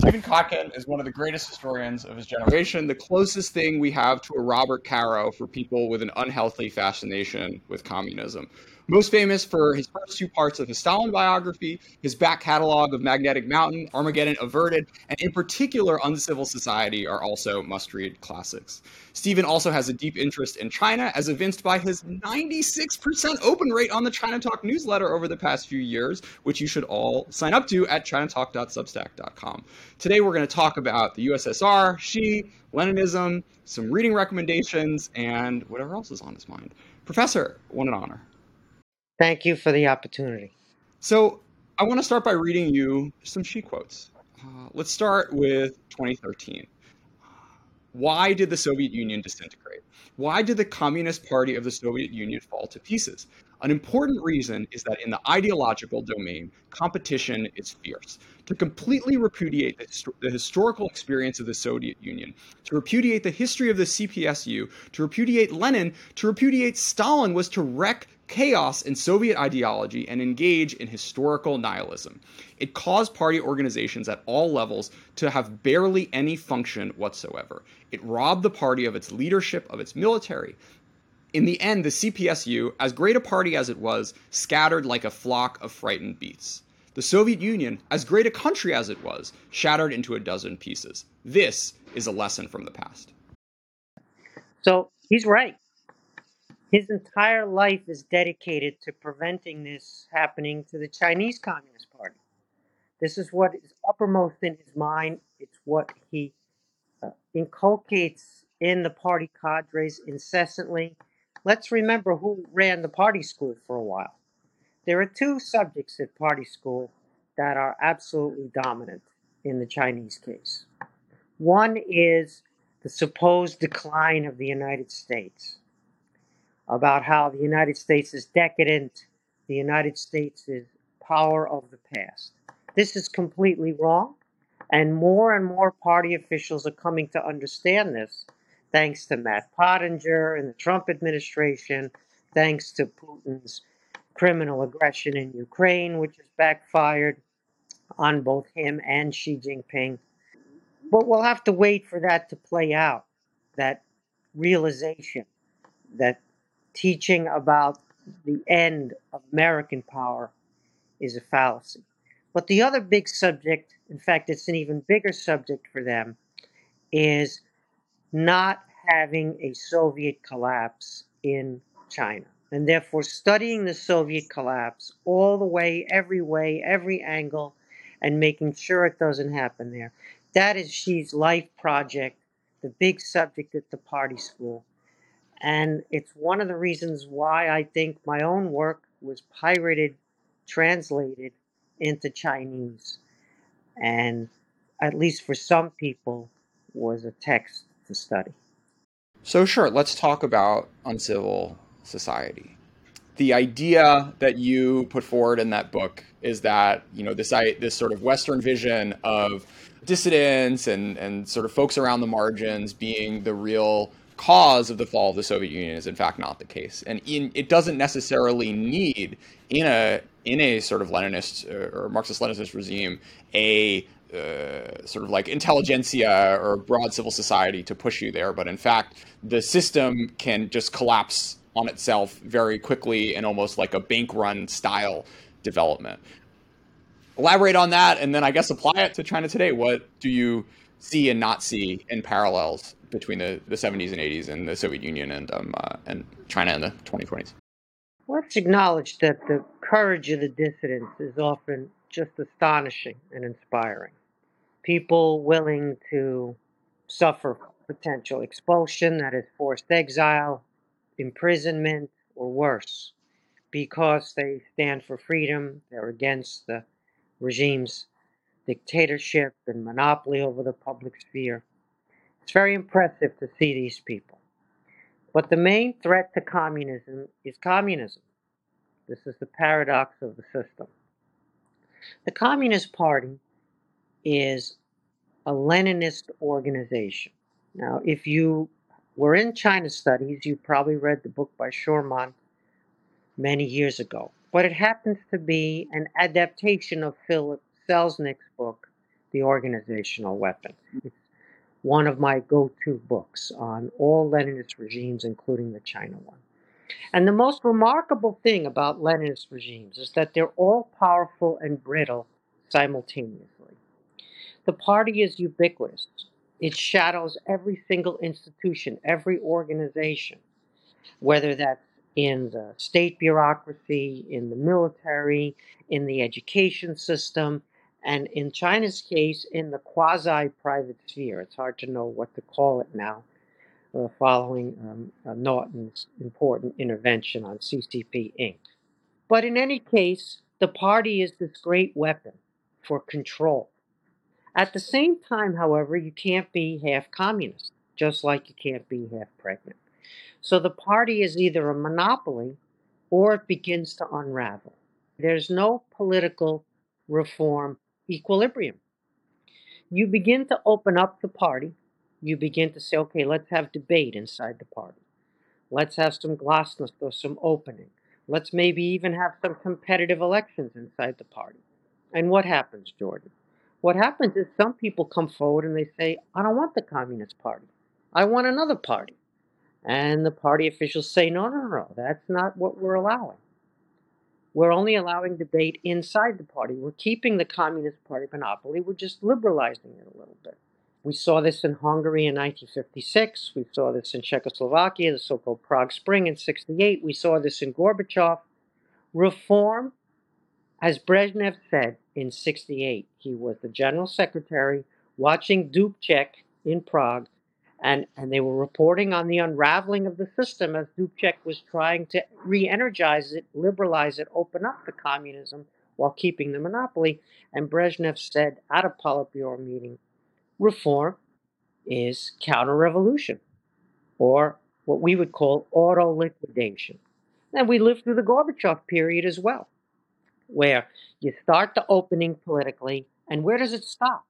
Stephen Kotkin is one of the greatest historians of his generation, the closest thing we have to a Robert Caro for people with an unhealthy fascination with communism. Most famous for his first two parts of his Stalin biography, his back catalog of Magnetic Mountain, Armageddon Averted, and in particular Uncivil Society are also must read classics. Stephen also has a deep interest in China, as evinced by his 96% open rate on the ChinaTalk newsletter over the past few years, which you should all sign up to at chinatalk.substack.com. Today we're going to talk about the USSR, Xi, Leninism, some reading recommendations, and whatever else is on his mind. Professor, what an honor. Thank you for the opportunity. So, I want to start by reading you some Xi quotes. Uh, let's start with 2013. Why did the Soviet Union disintegrate? Why did the Communist Party of the Soviet Union fall to pieces? An important reason is that in the ideological domain, competition is fierce. To completely repudiate the, the, historical experience of the Soviet Union, to repudiate the history of the CPSU, to repudiate Lenin, to repudiate Stalin was to wreck chaos in Soviet ideology and engage in historical nihilism. It caused party organizations at all levels to have barely any function whatsoever. It robbed the party of its leadership, of its military. In the end, the CPSU, as great a party as it was, scattered like a flock of frightened beasts. The Soviet Union, as great a country as it was, shattered into a dozen pieces. This is a lesson from the past. So he's right. His entire life is dedicated to preventing this happening to the Chinese Communist Party. This is what is uppermost in his mind. It's what he uh, inculcates in the party cadres incessantly. Let's remember who ran the party school for a while. There are two subjects at party school that are absolutely dominant in the Chinese case. One is the supposed decline of the United States about how the United States is decadent, the United States is power of the past. This is completely wrong, and more and more party officials are coming to understand this, thanks to Matt Pottinger and the Trump administration, thanks to Putin's criminal aggression in Ukraine, which has backfired on both him and Xi Jinping. But we'll have to wait for that to play out, that realization that teaching about the end of American power is a fallacy. But the other big subject, in fact, it's an even bigger subject for them, is not having a Soviet collapse in China. And therefore, studying the Soviet collapse all the way, every way, every angle, and making sure it doesn't happen there. That is Xi's life project, the big subject at the party school. And it's one of the reasons why I think my own work was pirated, translated into Chinese, and at least for some people, was a text to study. So, sure, let's talk about uncivil society. The idea that you put forward in that book is that you know this this sort of Western vision of dissidents and and sort of folks around the margins being the real cause of the fall of the Soviet Union is in fact not the case, and in, it doesn't necessarily need in a in a sort of Leninist or Marxist-Leninist regime a uh, sort of like intelligentsia or broad civil society to push you there, but in fact the system can just collapse on itself very quickly and almost like a bank run style development. Elaborate on that, and then I guess apply it to China today. What do you see and not see in parallels between the, the 70s and 80s and the Soviet Union and um, uh, and China in the 2020s. Let's acknowledge that the courage of the dissidents is often just astonishing and inspiring. People willing to suffer potential expulsion, that is, forced exile, imprisonment, or worse, because they stand for freedom, they're against the regime's dictatorship and monopoly over the public sphere. It's very impressive to see these people. But the main threat to communism is communism. This is the paradox of the system. The Communist Party is a Leninist organization. Now, if you were in China studies, you probably read the book by Schurmann many years ago. But it happens to be an adaptation of Philip Selznick's book, The Organizational Weapon. It's one of my go to books on all Leninist regimes, including the China one. And the most remarkable thing about Leninist regimes is that they're all powerful and brittle simultaneously. The party is ubiquitous, it shadows every single institution, every organization, whether that's in the state bureaucracy, in the military, in the education system, and in China's case, in the quasi private sphere. It's hard to know what to call it now, uh, following um, uh, Naughton's important intervention on CCP Inc. But in any case, the party is this great weapon for control. At the same time, however, you can't be half communist, just like you can't be half pregnant. So the party is either a monopoly or it begins to unravel. There's no political reform equilibrium. You begin to open up the party. You begin to say, okay, let's have debate inside the party. Let's have some glasnost or some opening. Let's maybe even have some competitive elections inside the party. And what happens, Jordan? What happens is some people come forward and they say, I don't want the Communist Party. I want another party. And the party officials say, no, no, no, that's not what we're allowing. We're only allowing debate inside the party. We're keeping the Communist Party monopoly. We're just liberalizing it a little bit. We saw this in Hungary in 1956. We saw this in Czechoslovakia, the so called Prague Spring in 68. We saw this in Gorbachev. Reform, as Brezhnev said in 68, he was the general secretary watching Dubček in Prague and, and they were reporting on the unraveling of the system as Dubček was trying to re energize it, liberalize it, open up the communism while keeping the monopoly. And Brezhnev said at a Politburo meeting reform is counter revolution, or what we would call auto liquidation. And we lived through the Gorbachev period as well, where you start the opening politically, and where does it stop?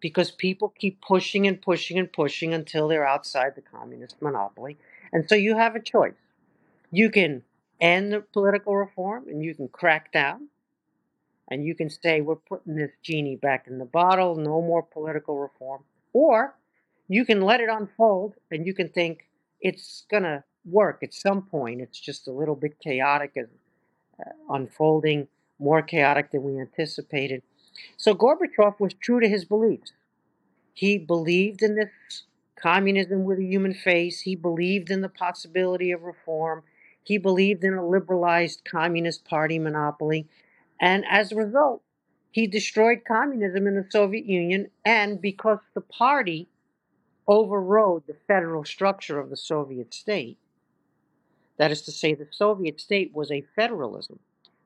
because people keep pushing and pushing and pushing until they're outside the communist monopoly. And so you have a choice. You can end the political reform and you can crack down and you can say, we're putting this genie back in the bottle, no more political reform. Or you can let it unfold and you can think it's going to work at some point. It's just a little bit chaotic as Uh, unfolding, more chaotic than we anticipated. So Gorbachev was true to his beliefs. He believed in this communism with a human face. He believed in the possibility of reform. He believed in a liberalized Communist Party monopoly. And as a result, he destroyed communism in the Soviet Union. And because the party overrode the federal structure of the Soviet state, that is to say, the Soviet state was a federalism.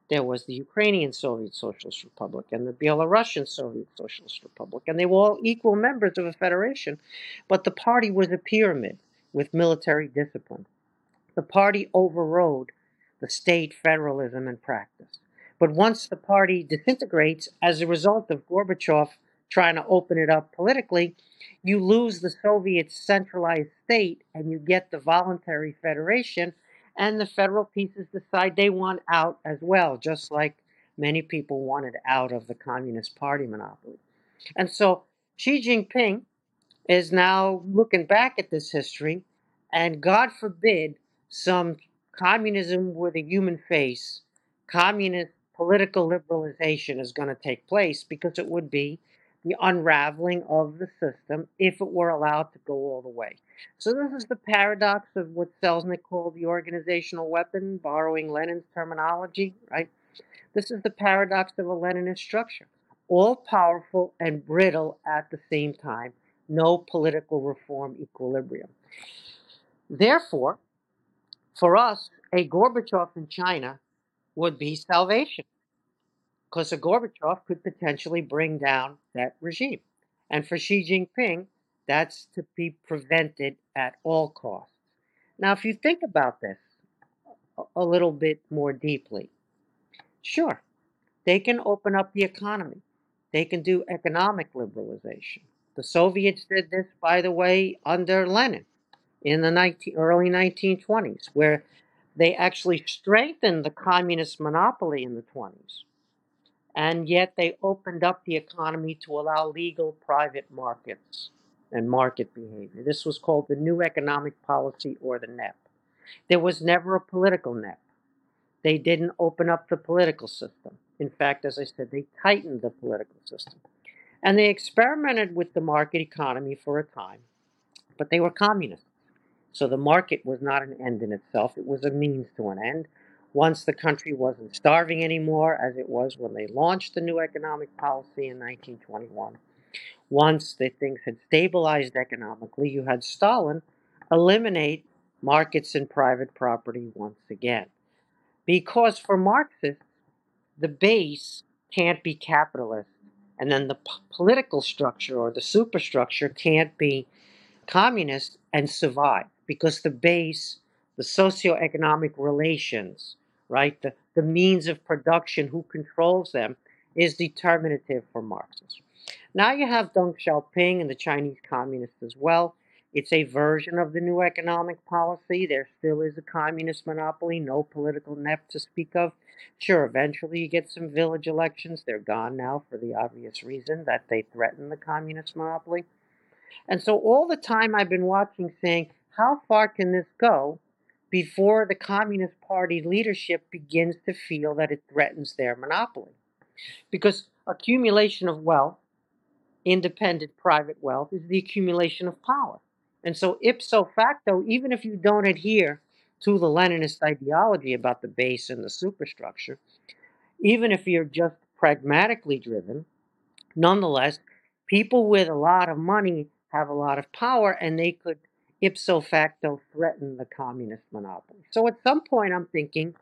There was the Ukrainian Soviet Socialist Republic and the Belarusian Soviet Socialist Republic, and they were all equal members of a federation, but the party was a pyramid with military discipline. The party overrode the state federalism in practice. But once the party disintegrates as a result of Gorbachev trying to open it up politically, you lose the Soviet centralized state and you get the voluntary federation and the federal pieces decide they want out as well, just like many people wanted out of the Communist Party monopoly. And so Xi Jinping is now looking back at this history, and God forbid some communism with a human face, communist political liberalization is going to take place because it would be the unraveling of the system if it were allowed to go all the way. So this is the paradox of what Selznick called the organizational weapon, borrowing Lenin's terminology, right? This is the paradox of a Leninist structure. All powerful and brittle at the same time, no political reform equilibrium. Therefore, for us, a Gorbachev in China would be salvation because a Gorbachev could potentially bring down that regime. And for Xi Jinping, that's to be prevented at all costs. Now, if you think about this a little bit more deeply, sure, they can open up the economy. They can do economic liberalization. The Soviets did this, by the way, under Lenin in the 19, early 1920s, where they actually strengthened the communist monopoly in the 20s and yet they opened up the economy to allow legal private markets and market behavior. This was called the New Economic Policy or the NEP. There was never a political NEP. They didn't open up the political system. In fact, as I said, they tightened the political system. And they experimented with the market economy for a time, but they were communists. So the market was not an end in itself, it was a means to an end. Once the country wasn't starving anymore, as it was when they launched the new economic policy in 1921, once the things had stabilized economically, you had Stalin eliminate markets and private property once again. Because for Marxists, the base can't be capitalist, and then the political structure or the superstructure can't be communist and survive because the base, the socioeconomic relations, right, the, the means of production, who controls them, is determinative for Marxists. Now you have Deng Xiaoping and the Chinese communists as well. It's a version of the new economic policy. There still is a communist monopoly, no political NEP to speak of. Sure, eventually you get some village elections. They're gone now for the obvious reason that they threaten the communist monopoly. And so all the time I've been watching saying, how far can this go before the Communist Party leadership begins to feel that it threatens their monopoly? Because accumulation of wealth, independent private wealth, is the accumulation of power. And so, ipso facto, even if you don't adhere to the Leninist ideology about the base and the superstructure, even if you're just pragmatically driven, nonetheless, people with a lot of money have a lot of power and they could ipso facto threaten the communist monopoly. So at some point, I'm thinking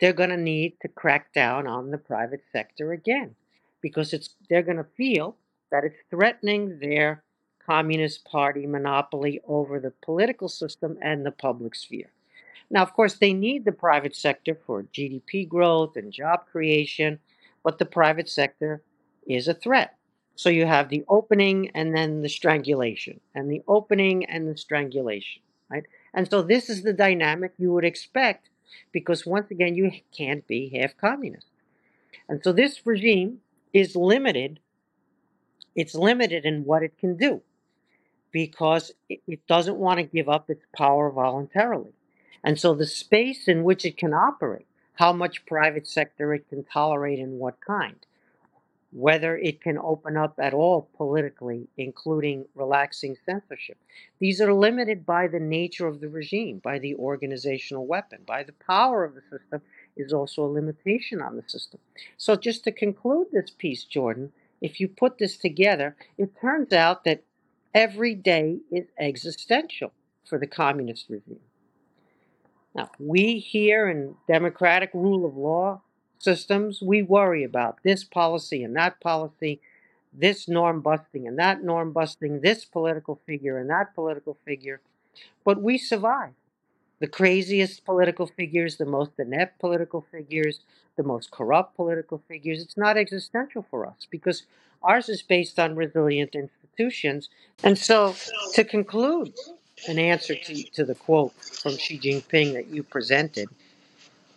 they're going to need to crack down on the private sector again because it's they're going to feel that it's threatening their communist party monopoly over the political system and the public sphere. Now, of course, they need the private sector for GDP growth and job creation, but the private sector is a threat. So you have the opening and then the strangulation, and the opening and the strangulation, right? And so this is the dynamic you would expect because once again, you can't be half communist. And so this regime is limited. It's limited in what it can do because it, doesn't want to give up its power voluntarily. And so the space in which it can operate, how much private sector it can tolerate and what kind, whether it can open up at all politically, including relaxing censorship. These are limited by the nature of the regime, by the organizational weapon, by the power of the system is also a limitation on the system. So just to conclude this piece, Jordan, if you put this together, it turns out that every day is existential for the communist regime. Now, we here in democratic rule of law systems, we worry about this policy and that policy, this norm busting and that norm busting, this political figure and that political figure, but we survive. The craziest political figures, the most inept political figures, the most corrupt political figures, it's not existential for us because ours is based on resilient institutions. And so, to conclude, an answer to, to the quote from Xi Jinping that you presented,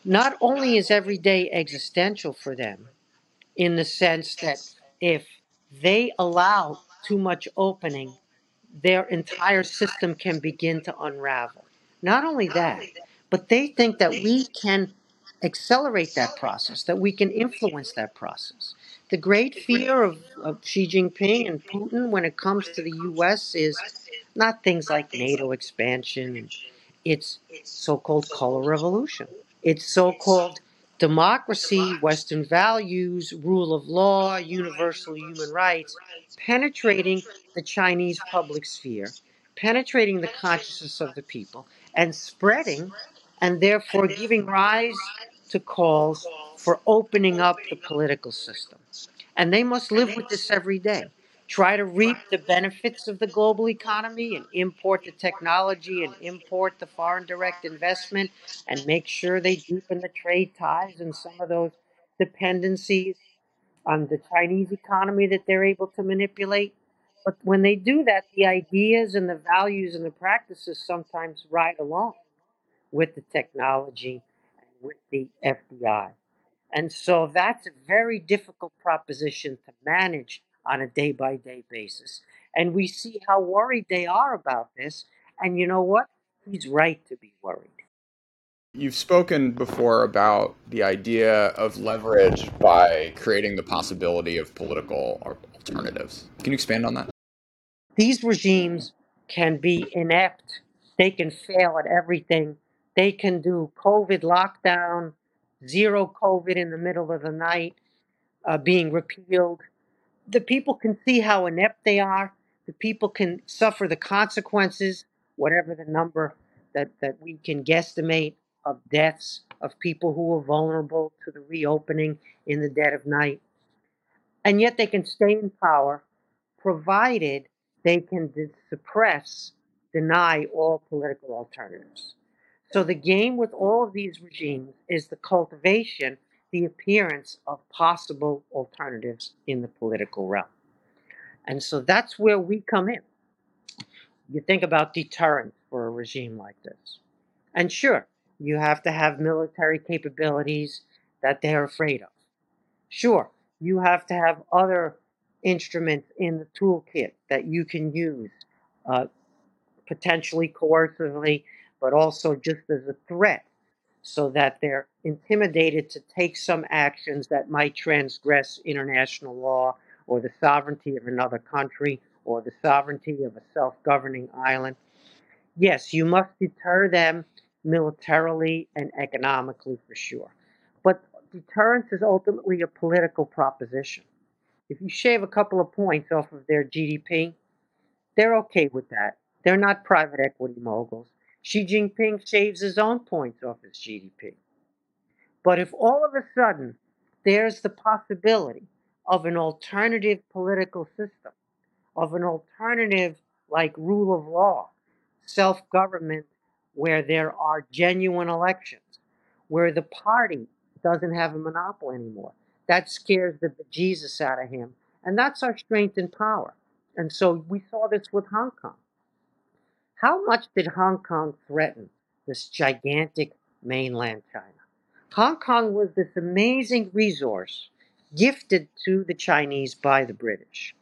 not only is every day existential for them in the sense that if they allow too much opening, their entire system can begin to unravel. Not only that, but they think that we can accelerate that process, that we can influence that process. The great fear of, of Xi Jinping and Putin when it comes to the US is not things like NATO expansion, it's so called color revolution. It's so called democracy, Western values, rule of law, universal human rights, penetrating the Chinese public sphere, penetrating the consciousness of the people, and spreading, and therefore giving rise to calls for opening up the political system. And they must live with this every day. Try to reap the benefits of the global economy and import the technology and import the foreign direct investment and make sure they deepen the trade ties and some of those dependencies on the Chinese economy that they're able to manipulate. But when they do that, the ideas and the values and the practices sometimes ride along with the technology and with the FDI. And so that's a very difficult proposition to manage on a day by day basis. And we see how worried they are about this. And you know what? He's right to be worried. You've spoken before about the idea of leverage by creating the possibility of political alternatives. Can you expand on that? These regimes can be inept, they can fail at everything. They can do COVID lockdown, zero COVID in the middle of the night, uh, being repealed. The people can see how inept they are. The people can suffer the consequences, whatever the number that, that we can guesstimate of deaths of people who are vulnerable to the reopening in the dead of night. And yet they can stay in power provided they can suppress, deny all political alternatives. So the game with all of these regimes is the cultivation, the appearance of possible alternatives in the political realm. And so that's where we come in. You think about deterrence for a regime like this. And sure, you have to have military capabilities that they're afraid of. Sure, you have to have other instruments in the toolkit that you can use, uh, potentially coercively, but also just as a threat, so that they're intimidated to take some actions that might transgress international law or the sovereignty of another country or the sovereignty of a self governing island. Yes, you must deter them militarily and economically for sure. But deterrence is ultimately a political proposition. If you shave a couple of points off of their GDP, they're okay with that. They're not private equity moguls. Xi Jinping shaves his own points off his GDP. But if all of a sudden there's the possibility of an alternative political system, of an alternative like rule of law, self government where there are genuine elections, where the party doesn't have a monopoly anymore, that scares the Jesus out of him. And that's our strength and power. And so we saw this with Hong Kong. How much did Hong Kong threaten this gigantic mainland China? Hong Kong was this amazing resource gifted to the Chinese by the British.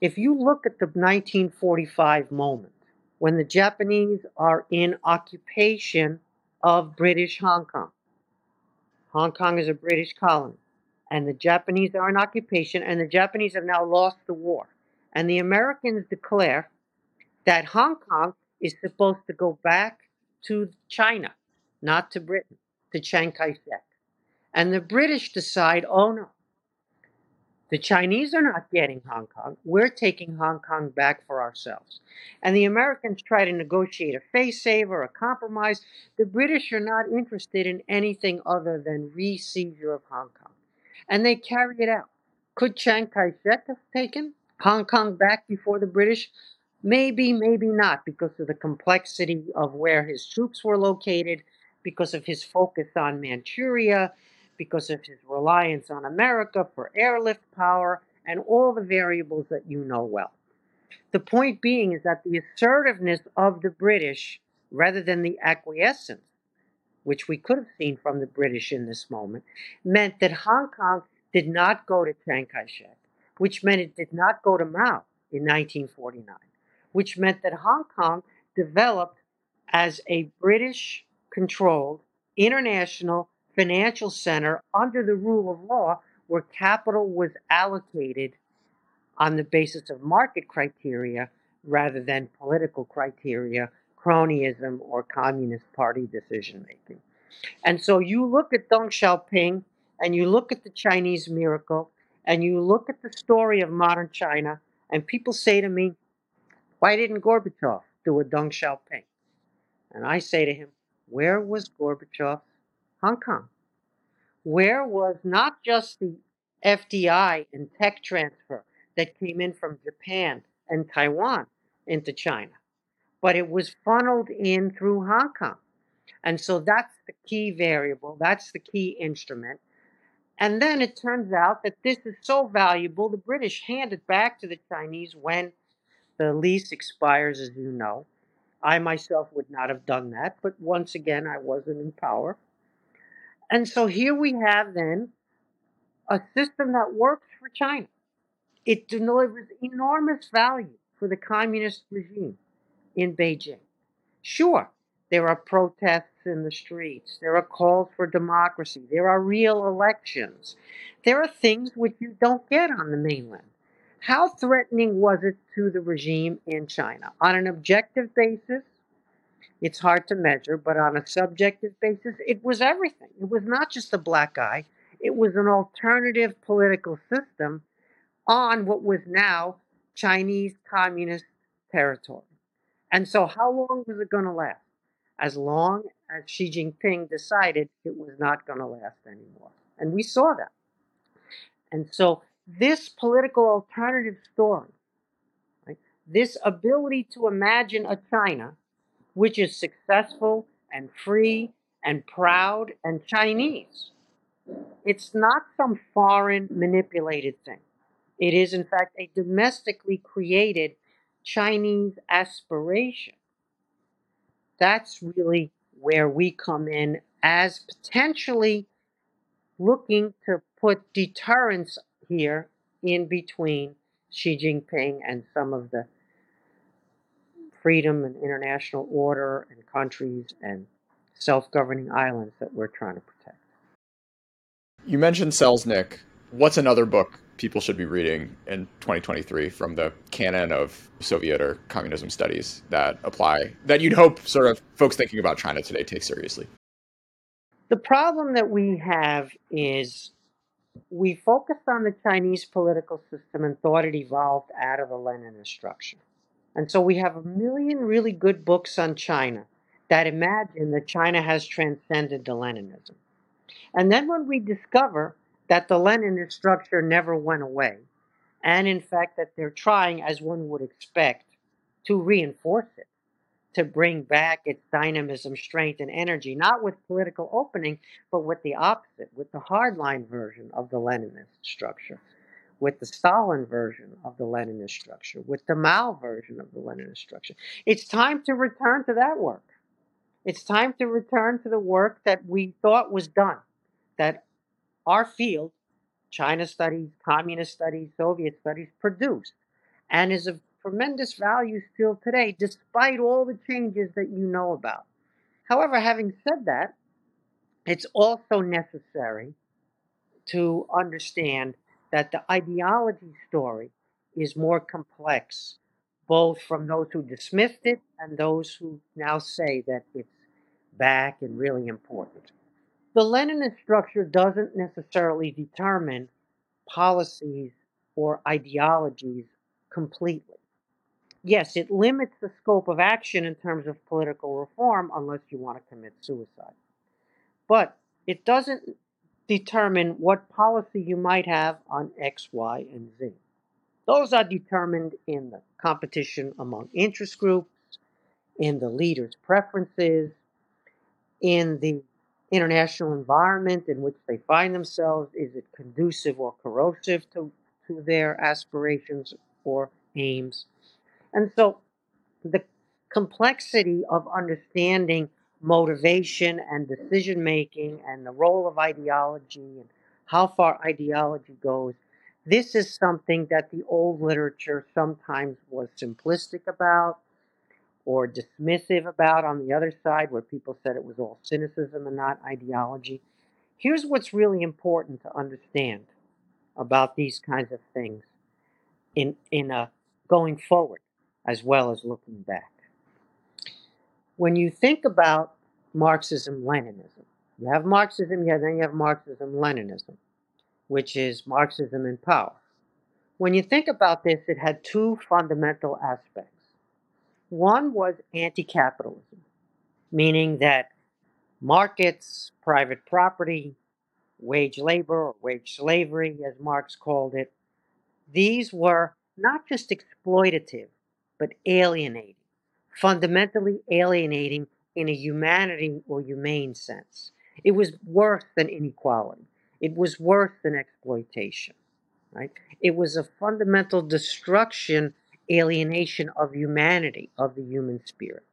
If you look at the 1945 moment, when the Japanese are in occupation of British Hong Kong, Hong Kong is a British colony and the Japanese are in occupation, and the Japanese have now lost the war. And the Americans declare that Hong Kong is supposed to go back to China, not to Britain, to Chiang Kai shek. And the British decide, oh no, the Chinese are not getting Hong Kong. We're taking Hong Kong back for ourselves. And the Americans try to negotiate a face saver, a compromise. The British are not interested in anything other than re seizure of Hong Kong and they carry it out. Could Chiang Kai shek have taken Hong Kong back before the British? Maybe, maybe not, because of the complexity of where his troops were located, because of his focus on Manchuria, because of his reliance on America for airlift power, and all the variables that you know well. The point being is that the assertiveness of the British, rather than the acquiescence, which we could have seen from the British in this moment, meant that Hong Kong did not go to Chiang Kai shek, which meant it did not go to Mao in 1949, which meant that Hong Kong developed as a British controlled international financial center under the rule of law where capital was allocated on the basis of market criteria rather than political criteria cronyism or Communist Party decision making. And so you look at Deng Xiaoping and you look at the Chinese miracle and you look at the story of modern China, and people say to me, Why didn't Gorbachev do a Deng Xiaoping? And I say to him, Where was Gorbachev? Hong Kong? Where was not just the FDI and tech transfer that came in from Japan and Taiwan into China? But it was funneled in through Hong Kong. And so that's the key variable, that's the key instrument. And then it turns out that this is so valuable, the British hand it back to the Chinese when the lease expires, as you know. I myself would not have done that, but once again, I wasn't in power. And so here we have then a system that works for China. It delivers enormous value for the communist regime in Beijing. Sure, there are protests in the streets, there are calls for democracy, there are real elections. There are things which you don't get on the mainland. How threatening was it to the regime in China? On an objective basis, it's hard to measure, but on a subjective basis, it was everything. It was not just a black eye, it was an alternative political system on what was now Chinese communist territory. And so, how long was it going to last? As long as Xi Jinping decided it was not going to last anymore. And we saw that. And so, this political alternative story, right, this ability to imagine a China which is successful and free and proud and Chinese, it's not some foreign manipulated thing. It is, in fact, a domestically created Chinese aspiration. That's really where we come in as potentially looking to put deterrence here in between Xi Jinping and some of the freedom and international order and countries and self governing islands that we're trying to protect. You mentioned Selznick. What's another book people should be reading in 2023 from the canon of Soviet or communism studies that apply, that you'd hope sort of folks thinking about China today take seriously? The problem that we have is we focused on the Chinese political system and thought it evolved out of the Leninist structure. And so we have a million really good books on China that imagine that China has transcended the Leninism. And then when we discover that the Leninist structure never went away, and in fact that they're trying, as one would expect, to reinforce it, to bring back its dynamism, strength, and energy, not with political opening, but with the opposite, with the hardline version of the Leninist structure, with the Stalin version of the Leninist structure, with the Mao version of the Leninist structure. It's time to return to that work. It's time to return to the work that we thought was done, that our field, China studies, communist studies, Soviet studies, produced, and is of tremendous value still today, despite all the changes that you know about. However, having said that, it's also necessary to understand that the ideology story is more complex, both from those who dismissed it and those who now say that it's back and really important. The Leninist structure doesn't necessarily determine policies or ideologies completely. Yes, it limits the scope of action in terms of political reform unless you want to commit suicide. But it doesn't determine what policy you might have on X, Y, and Z. Those are determined in the competition among interest groups, in the leaders' preferences, in the international environment in which they find themselves. Is it conducive or corrosive to, to their aspirations or aims? And so the complexity of understanding motivation and decision making and the role of ideology and how far ideology goes. This is something that the old literature sometimes was simplistic about or dismissive about on the other side, where people said it was all cynicism and not ideology. Here's what's really important to understand about these kinds of things in, in uh, going forward as well as looking back when you think about Marxism Leninism, you have Marxism, yeah, then you have Marxism Leninism, which is Marxism in power. When you think about this, it had two fundamental aspects. One was anti capitalism, meaning that markets, private property, wage labor or wage slavery, as Marx called it, these were not just exploitative, but alienating fundamentally alienating in a humanity or humane sense. It was worse than inequality. It was worse than exploitation, right? It was a fundamental destruction, alienation of humanity, of the human spirit.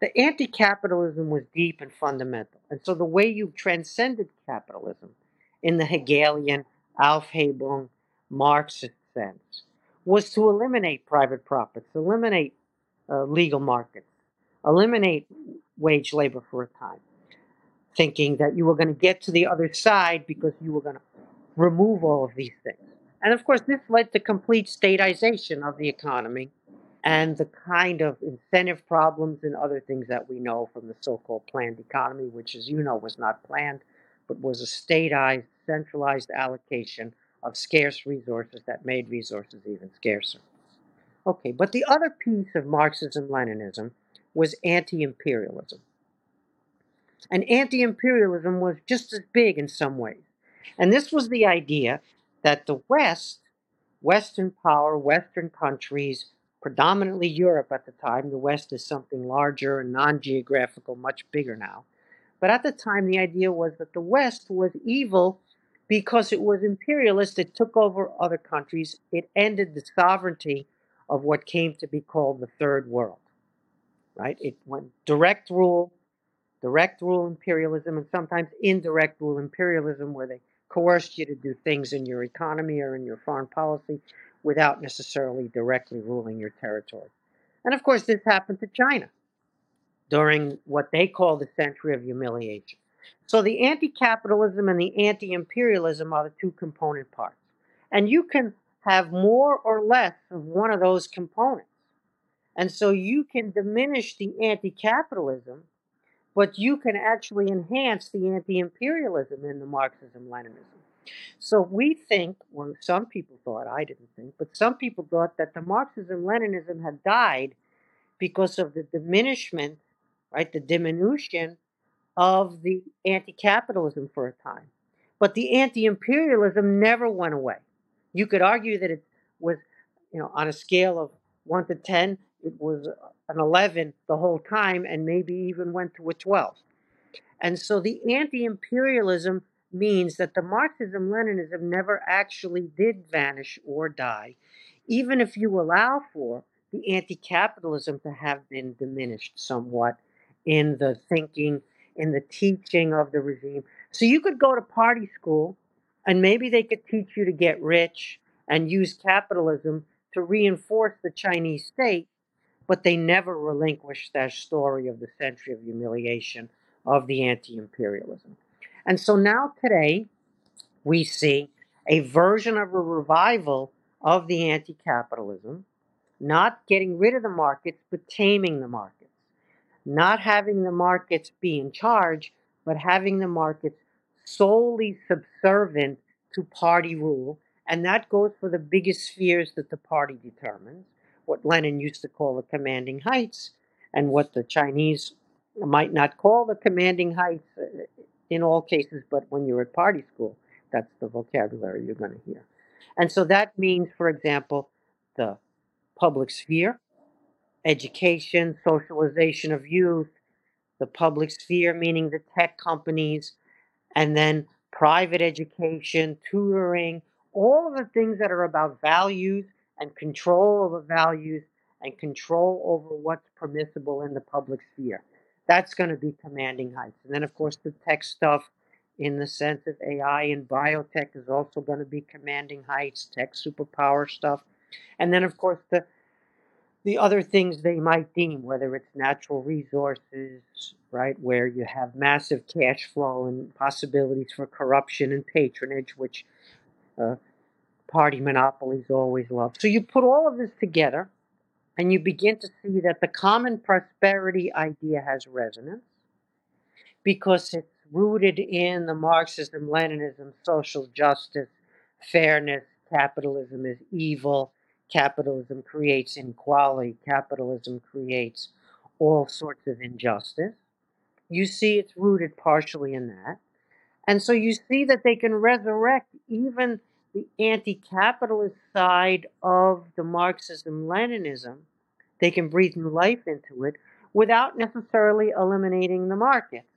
The anti capitalism was deep and fundamental. And so the way you transcended capitalism in the Hegelian Aufhebung Marxist sense, was to eliminate private profits, eliminate uh, legal markets, eliminate wage labor for a time, thinking that you were going to get to the other side because you were going to remove all of these things. And of course, this led to complete statization of the economy and the kind of incentive problems and other things that we know from the so called planned economy, which, as you know, was not planned, but was a statized, centralized allocation of scarce resources that made resources even scarcer. Okay, but the other piece of Marxism Leninism was anti imperialism. And anti imperialism was just as big in some ways. And this was the idea that the West, Western power, Western countries, predominantly Europe at the time, the West is something larger and non geographical, much bigger now. But at the time, the idea was that the West was evil because it was imperialist. It took over other countries. It ended the sovereignty of what came to be called the Third World. Right? It went direct rule, direct rule imperialism, and sometimes indirect rule imperialism, where they coerced you to do things in your economy or in your foreign policy without necessarily directly ruling your territory. And of course, this happened to China during what they call the century of humiliation. So the anti capitalism and the anti imperialism are the two component parts. And you can have more or less of one of those components. And so you can diminish the anti capitalism, but you can actually enhance the anti imperialism in the Marxism Leninism. So we think, well, some people thought, I didn't think, but some people thought that the Marxism Leninism had died because of the diminishment, right, the diminution of the anti capitalism for a time. But the anti imperialism never went away. You could argue that it was, you know, on a scale of 1 to 10, it was an 11 the whole time and maybe even went to a 12. And so the anti imperialism means that the Marxism Leninism never actually did vanish or die, even if you allow for the anti capitalism to have been diminished somewhat in the thinking, in the teaching of the regime. So you could go to party school and maybe they could teach you to get rich and use capitalism to reinforce the Chinese state, but they never relinquished their story of the century of humiliation of the anti imperialism. And so now today, we see a version of a revival of the anti capitalism, not getting rid of the markets, but taming the markets. Not having the markets be in charge, but having the markets solely subservient to party rule. And that goes for the biggest spheres that the party determines, what Lenin used to call the commanding heights, and what the Chinese might not call the commanding heights uh, in all cases, but when you're at party school, that's the vocabulary you're going to hear. And so that means, for example, the public sphere, education, socialization of youth, the public sphere, meaning the tech companies, and then private education, tutoring, all of the things that are about values and control over values and control over what's permissible in the public sphere. That's going to be commanding heights. And then, of course, the tech stuff in the sense of AI and biotech is also going to be commanding heights, tech superpower stuff. And then, of course, the the other things they might deem, whether it's natural resources, right, where you have massive cash flow and possibilities for corruption and patronage, which uh, party monopolies always love. So you put all of this together, and you begin to see that the common prosperity idea has resonance because it's rooted in the Marxism, Leninism, social justice, fairness, capitalism is evil, capitalism creates inequality, capitalism creates all sorts of injustice. You see it's rooted partially in that. And so you see that they can resurrect even the anti capitalist side of the Marxism Leninism. They can breathe new life into it without necessarily eliminating the markets,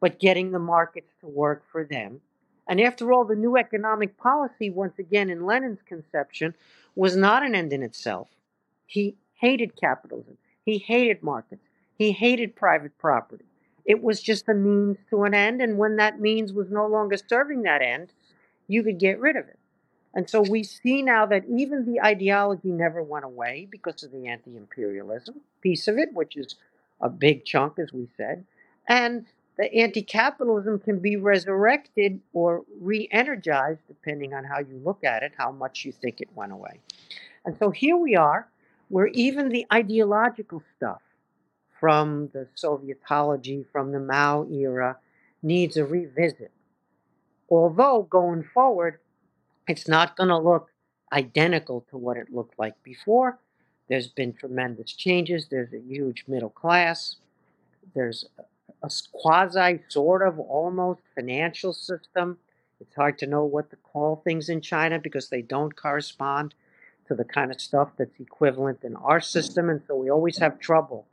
but getting the markets to work for them. And after all, the new economic policy, once again in Lenin's conception, was not an end in itself. He hated capitalism, he hated markets, he hated private property. It was just a means to an end, and when that means was no longer serving that end, you could get rid of it. And so we see now that even the ideology never went away because of the anti imperialism piece of it, which is a big chunk, as we said. And the anti capitalism can be resurrected or re energized, depending on how you look at it, how much you think it went away. And so here we are, where even the ideological stuff from the Sovietology, from the Mao era, needs a revisit. Although going forward, it's not going to look identical to what it looked like before. There's been tremendous changes. There's a huge middle class. There's a quasi, sort of, almost financial system. It's hard to know what to call things in China because they don't correspond to the kind of stuff that's equivalent in our system. And so we always have trouble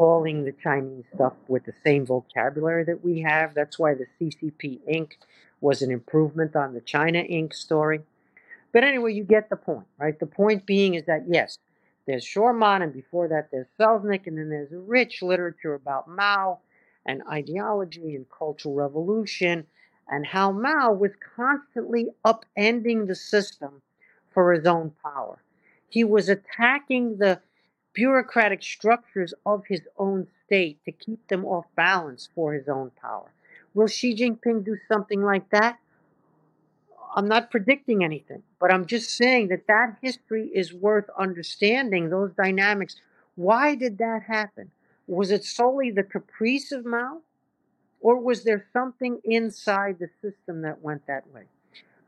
calling the Chinese stuff with the same vocabulary that we have. That's why the CCP Inc. was an improvement on the China Inc. story. But anyway, you get the point, right? The point being is that yes, there's Schurmann, and before that there's Selznick, and then there's rich literature about Mao and ideology and cultural revolution, and how Mao was constantly upending the system for his own power. He was attacking the bureaucratic structures of his own state to keep them off balance for his own power. Will Xi Jinping do something like that? I'm not predicting anything, but I'm just saying that that history is worth understanding, those dynamics. Why did that happen? Was it solely the caprice of Mao? Or was there something inside the system that went that way?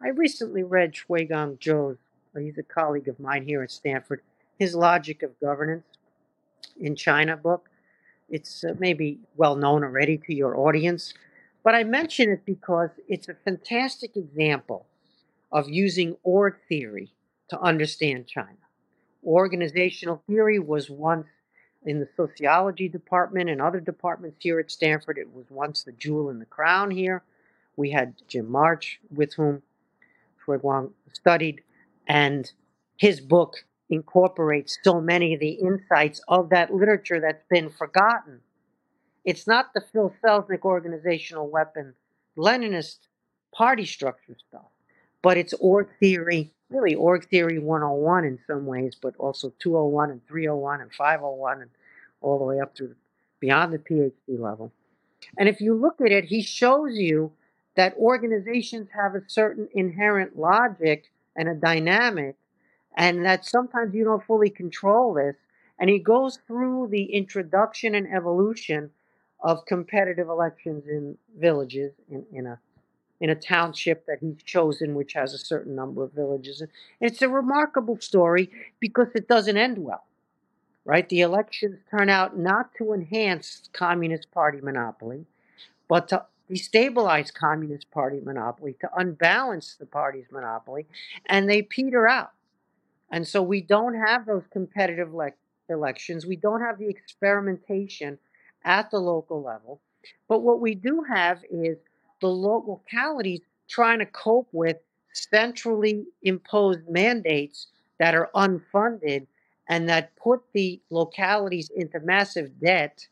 I recently read Xueguang Zhou's, he's a colleague of mine here at Stanford, his Logic of Governance in China book. It's uh, maybe well known already to your audience, but I mention it because it's a fantastic example of using org theory to understand China. Organizational theory was once in the sociology department and other departments here at Stanford. It was once the jewel in the crown here. We had Jim March, with whom Xueguang studied, and his book incorporates so many of the insights of that literature that's been forgotten. It's not the Phil Selznick organizational weapon, Leninist party structure stuff, but it's org theory, really org theory 101 in some ways, but also 201 and 301 and 501 and all the way up to beyond the PhD level. And if you look at it, he shows you that organizations have a certain inherent logic and a dynamic and that sometimes you don't fully control this. And he goes through the introduction and evolution of competitive elections in villages in, in a in a township that he's chosen, which has a certain number of villages. And it's a remarkable story because it doesn't end well, right? The elections turn out not to enhance Communist Party monopoly, but to destabilize Communist Party monopoly, to unbalance the party's monopoly, and they peter out. And so we don't have those competitive le- elections. We don't have the experimentation at the local level. But what we do have is the localities trying to cope with centrally imposed mandates that are unfunded and that put the localities into massive debt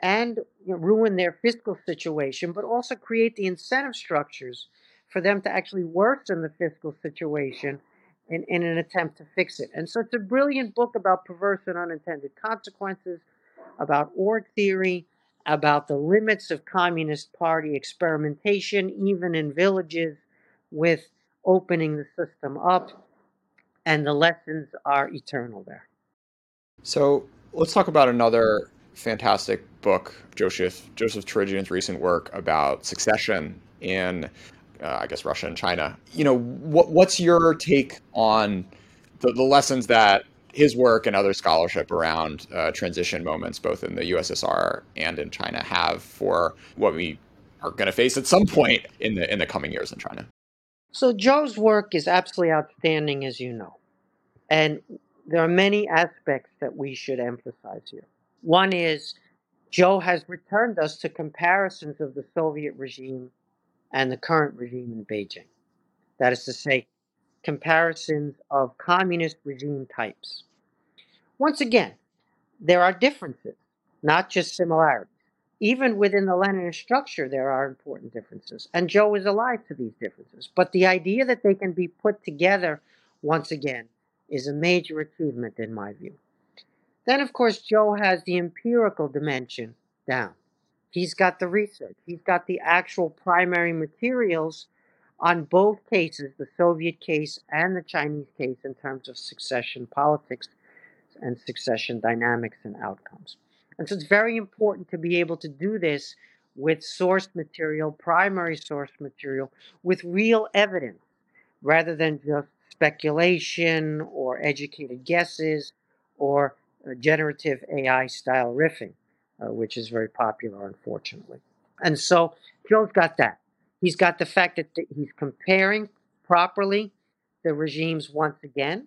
and you know, ruin their fiscal situation, but also create the incentive structures for them to actually worsen the fiscal situation in, in an attempt to fix it. And so it's a brilliant book about perverse and unintended consequences, about org theory, about the limits of Communist Party experimentation, even in villages, with opening the system up. And the lessons are eternal there. So let's talk about another fantastic book, Joseph Joseph Torigian's recent work about succession in uh, I guess Russia and China. You know, what what's your take on the, the lessons that his work and other scholarship around uh, transition moments, both in the USSR and in China, have for what we are going to face at some point in the in the coming years in China. So Joe's work is absolutely outstanding, as you know, and there are many aspects that we should emphasize here. One is Joe has returned us to comparisons of the Soviet regime and the current regime in Beijing. That is to say, comparisons of communist regime types. Once again, there are differences, not just similarities. even within the Leninist structure, there are important differences. And Joe is alive to these differences. But the idea that they can be put together once again is a major achievement in my view. Then, of course, Joe has the empirical dimension down. He's got the research, he's got the actual primary materials on both cases, the Soviet case and the Chinese case, in terms of succession politics and succession dynamics and outcomes. And so it's very important to be able to do this with source material, primary source material, with real evidence rather than just speculation or educated guesses or uh, generative AI style riffing, uh, which is very popular, unfortunately. And so Joe's got that. He's got the fact that th- he's comparing properly the regimes once again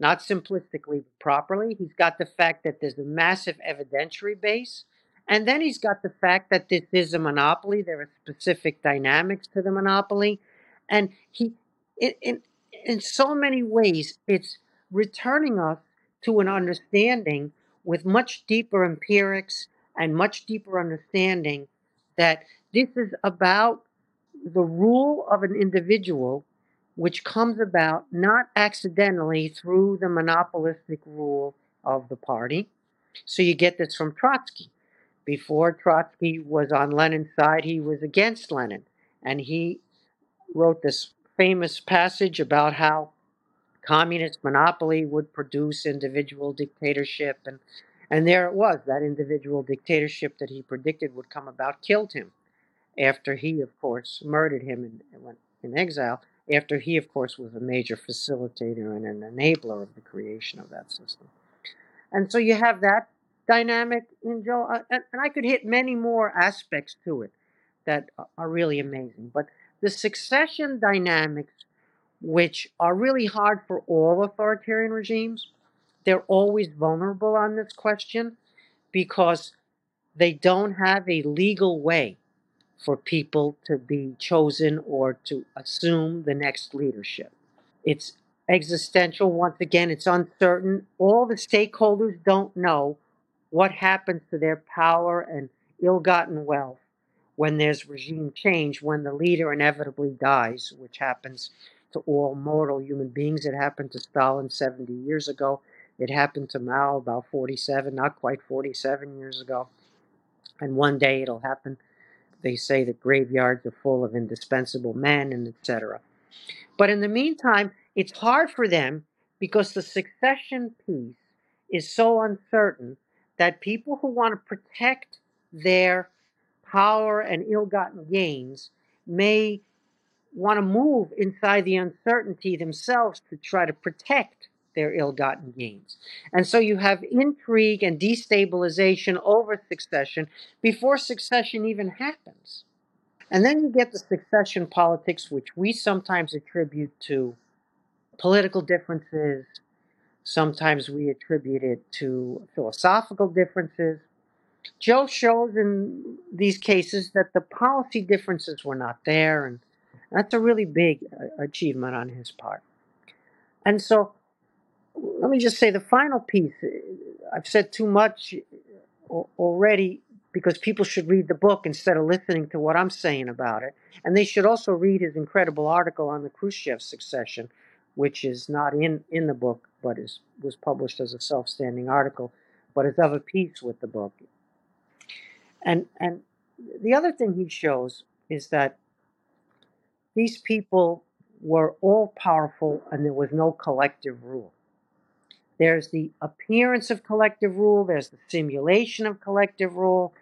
not simplistically, but properly. He's got the fact that there's a massive evidentiary base. And then he's got the fact that this is a monopoly. There are specific dynamics to the monopoly. And he, in, in, in so many ways, it's returning us to an understanding with much deeper empirics and much deeper understanding that this is about the rule of an individual which comes about not accidentally through the monopolistic rule of the party. So you get this from Trotsky. Before Trotsky was on Lenin's side, he was against Lenin. And he wrote this famous passage about how communist monopoly would produce individual dictatorship. And, and there it was, that individual dictatorship that he predicted would come about killed him after he, of course, murdered him and, went in exile after he, of course, was a major facilitator and an enabler of the creation of that system. And so you have that dynamic in Joe, uh, and I could hit many more aspects to it that are really amazing. But the succession dynamics, which are really hard for all authoritarian regimes, they're always vulnerable on this question because they don't have a legal way for people to be chosen or to assume the next leadership. It's existential. Once again, it's uncertain. All the stakeholders don't know what happens to their power and ill gotten wealth when there's regime change, when the leader inevitably dies, which happens to all mortal human beings. It happened to Stalin 70 years ago. It happened to Mao about 47, not quite 47 years ago. And one day it'll happen they say that graveyards are full of indispensable men and etc. But in the meantime, it's hard for them because the succession piece is so uncertain that people who want to protect their power and ill gotten gains may want to move inside the uncertainty themselves to try to protect their ill gotten gains. And so you have intrigue and destabilization over succession before succession even happens. And then you get the succession politics, which we sometimes attribute to political differences, sometimes we attribute it to philosophical differences. Joe shows in these cases that the policy differences were not there, and that's a really big uh, achievement on his part. And so let me just say the final piece. uh, I've said too much already because people should read the book instead of listening to what I'm saying about it. And they should also read his incredible article on the Khrushchev succession, which is not in, in the book, but is was published as a self-standing article, but is of a piece with the book. And and the other thing he shows is that these people were all powerful and there was no collective rule. There's the appearance of collective rule, there's the simulation of collective rule,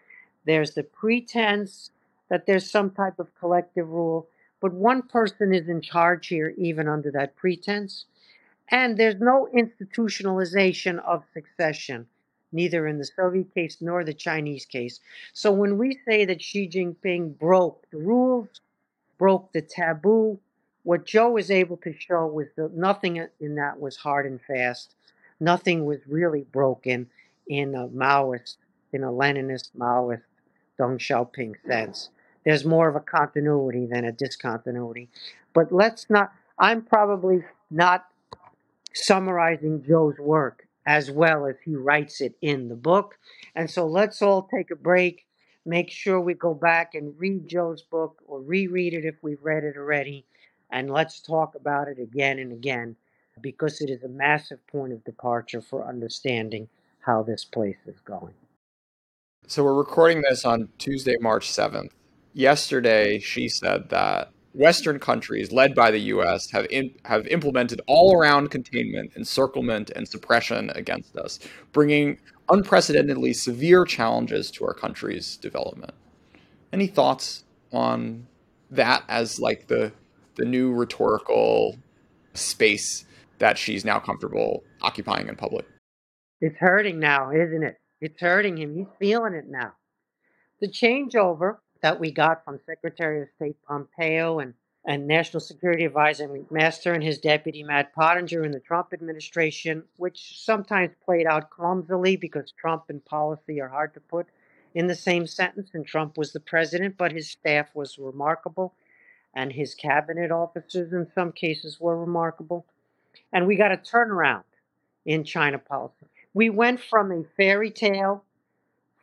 there's the pretense that there's some type of collective rule, but one person is in charge here, even under that pretense. And there's no institutionalization of succession, neither in the Soviet case nor the Chinese case. So when we say that Xi Jinping broke the rules, broke the taboo, what Joe was able to show was that nothing in that was hard and fast. Nothing was really broken in a Maoist, in a Leninist Maoist Deng Xiaoping sense. There's more of a continuity than a discontinuity. But let's not, I'm probably not summarizing Joe's work as well as he writes it in the book. And so let's all take a break. Make sure we go back and read Joe's book or reread it if we've read it already. And let's talk about it again and again because it is a massive point of departure for understanding how this place is going. So we're recording this on Tuesday, March 7th. Yesterday, Xi said that Western countries, led by the U.S., have in, have implemented all-around containment, encirclement, and suppression against us, bringing unprecedentedly severe challenges to our country's development. Any thoughts on that as like the the new rhetorical space that Xi's now comfortable occupying in public? It's hurting now, isn't it? It's hurting him. He's feeling it now. The changeover that we got from Secretary of State Pompeo and, and National Security Advisor McMaster and his deputy Matt Pottinger in the Trump administration, which sometimes played out clumsily because Trump and policy are hard to put in the same sentence, and Trump was the president, but his staff was remarkable, and his cabinet officers in some cases were remarkable. And we got a turnaround in China policy. We went from a fairy tale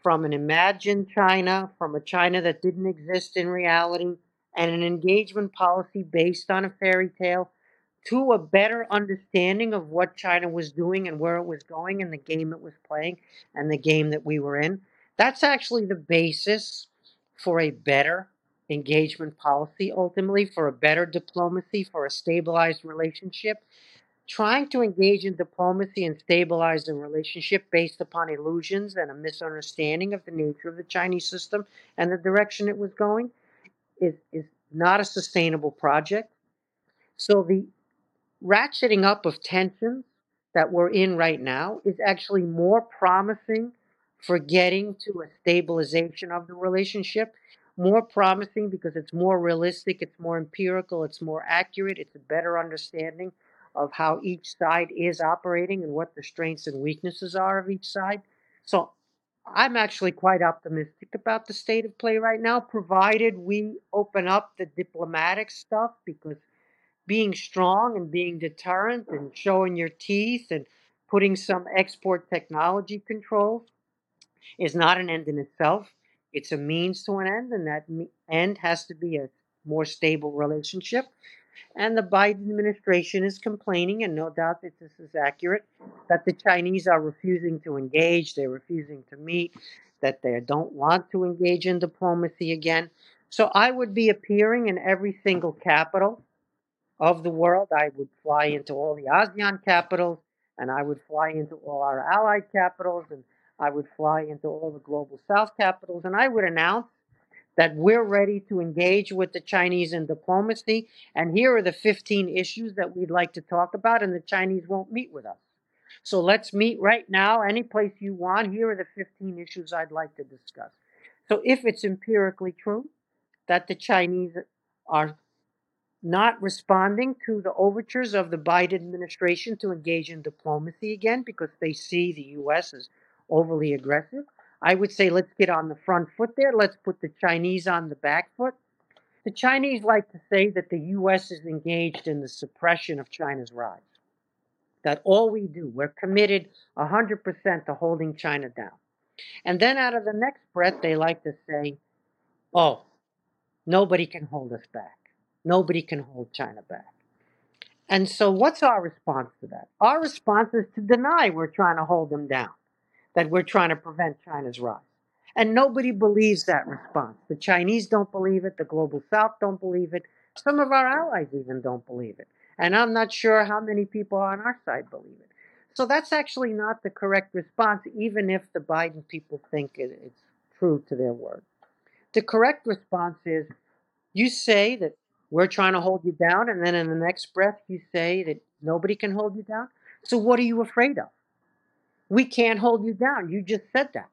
from an imagined China, from a China that didn't exist in reality, and an engagement policy based on a fairy tale to a better understanding of what China was doing and where it was going and the game it was playing and the game that we were in. That's actually the basis for a better engagement policy, ultimately, for a better diplomacy, for a stabilized relationship trying to engage in diplomacy and stabilize the relationship based upon illusions and a misunderstanding of the nature of the Chinese system and the direction it was going is, is not a sustainable project. So the ratcheting up of tensions that we're in right now is actually more promising for getting to a stabilization of the relationship. More promising because it's more realistic, it's more empirical, it's more accurate, it's a better understanding of how each side is operating and what the strengths and weaknesses are of each side. So I'm actually quite optimistic about the state of play right now, provided we open up the diplomatic stuff because being strong and being deterrent and showing your teeth and putting some export technology controls is not an end in itself. It's a means to an end, and that end has to be a more stable relationship. And the Biden administration is complaining, and no doubt that this is accurate, that the Chinese are refusing to engage, they're refusing to meet, that they don't want to engage in diplomacy again. So I would be appearing in every single capital of the world. I would fly into all the ASEAN capitals, and I would fly into all our allied capitals, and I would fly into all the global south capitals, and I would announce that we're ready to engage with the Chinese in diplomacy. And here are the 15 issues that we'd like to talk about, and the Chinese won't meet with us. So let's meet right now, any place you want. Here are the 15 issues I'd like to discuss. So if it's empirically true that the Chinese are not responding to the overtures of the Biden administration to engage in diplomacy again because they see the U.S. as overly aggressive, I would say let's get on the front foot there. Let's put the Chinese on the back foot. The Chinese like to say that the U.S. is engaged in the suppression of China's rise. That all we do, we're committed 100% to holding China down. And then out of the next breath, they like to say, oh, nobody can hold us back. Nobody can hold China back. And so, what's our response to that? Our response is to deny we're trying to hold them down that we're trying to prevent China's rise. And nobody believes that response. The Chinese don't believe it. The global south don't believe it. Some of our allies even don't believe it. And I'm not sure how many people on our side believe it. So that's actually not the correct response, even if the Biden people think it's true to their word. The correct response is you say that we're trying to hold you down, and then in the next breath, you say that nobody can hold you down. So what are you afraid of? We can't hold you down. You just said that.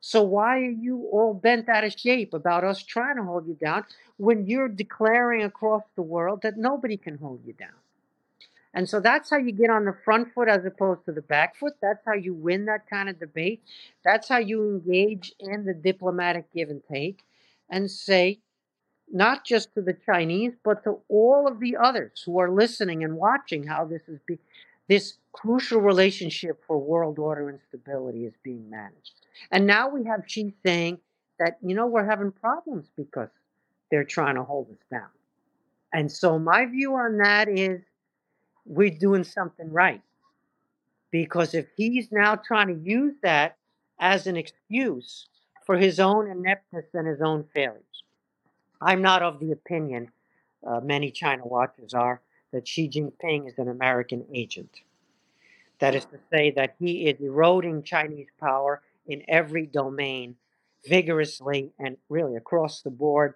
So why are you all bent out of shape about us trying to hold you down when you're declaring across the world that nobody can hold you down? And so that's how you get on the front foot as opposed to the back foot. That's how you win that kind of debate. That's how you engage in the diplomatic give and take and say, not just to the Chinese, but to all of the others who are listening and watching how this is being this crucial relationship for world order and stability is being managed. And now we have Xi saying that, you know, we're having problems because they're trying to hold us down. And so my view on that is we're doing something right. Because if he's now trying to use that as an excuse for his own ineptness and his own failures, I'm not of the opinion, uh, many China watchers are, that Xi Jinping is an American agent. That is to say, that he is eroding Chinese power in every domain vigorously and really across the board.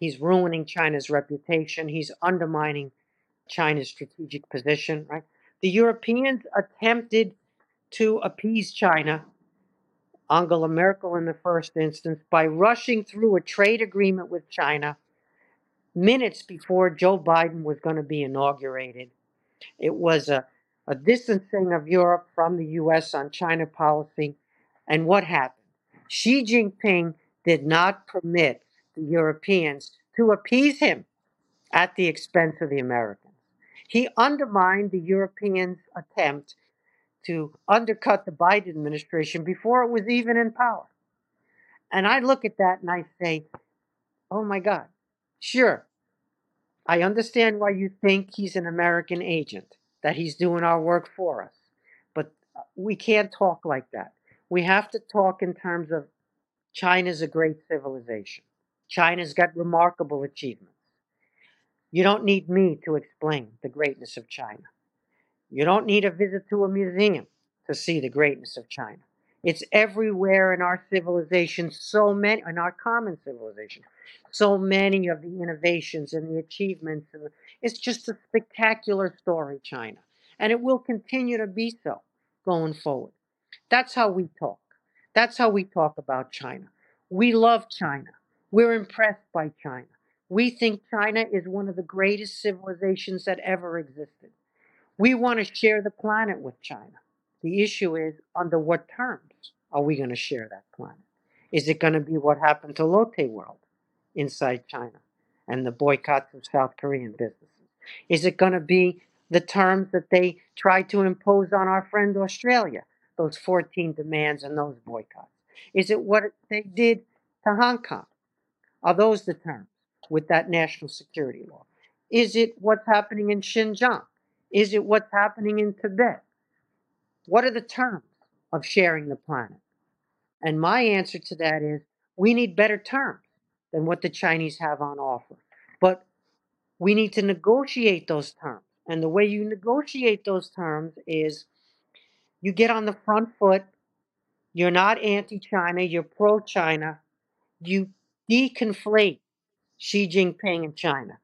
He's ruining China's reputation. He's undermining China's strategic position, right? The Europeans attempted to appease China, Angela Merkel in the first instance, by rushing through a trade agreement with China minutes before Joe Biden was going to be inaugurated. It was a, a distancing of Europe from the US on China policy. And what happened? Xi Jinping did not permit the Europeans to appease him at the expense of the Americans. He undermined the Europeans' attempt to undercut the Biden administration before it was even in power. And I look at that and I say, oh my God, sure, I understand why you think he's an American agent, that he's doing our work for us. But uh, we can't talk like that. We have to talk in terms of China's a great civilization. China's got remarkable achievements. You don't need me to explain the greatness of China. You don't need a visit to a museum to see the greatness of China. It's everywhere in our civilization, so many, in our common civilization, so many of the innovations and the achievements. And it's just a spectacular story, China. And it will continue to be so going forward. That's how we talk. That's how we talk about China. We love China. We're impressed by China. We think China is one of the greatest civilizations that ever existed. We want to share the planet with China. The issue is under what terms are we going to share that planet? Is it going to be what happened to Lotte World inside China and the boycotts of South Korean businesses? Is it going to be the terms that they tried to impose on our friend Australia, those 14 demands and those boycotts? Is it what they did to Hong Kong? Are those the terms with that national security law? Is it what's happening in Xinjiang? Is it what's happening in Tibet? What are the terms of sharing the planet? And my answer to that is we need better terms than what the Chinese have on offer. But we need to negotiate those terms. And the way you negotiate those terms is you get on the front foot, you're not anti China, you're pro China, you deconflate Xi Jinping and China.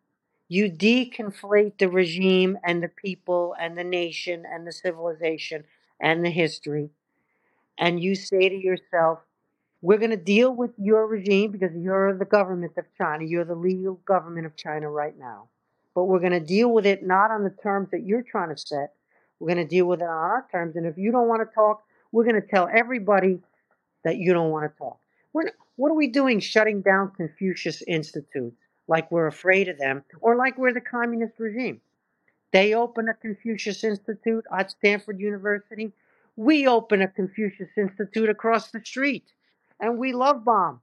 You deconflate the regime and the people and the nation and the civilization and the history. And you say to yourself, we're going to deal with your regime because you're the government of China. You're the legal government of China right now. But we're going to deal with it not on the terms that you're trying to set. We're going to deal with it on our terms. And if you don't want to talk, we're going to tell everybody that you don't want to talk. We're, what are we doing shutting down Confucius Institutes like we're afraid of them or like we're the communist regime? They open a Confucius Institute at Stanford University. We open a Confucius Institute across the street. And we love bomb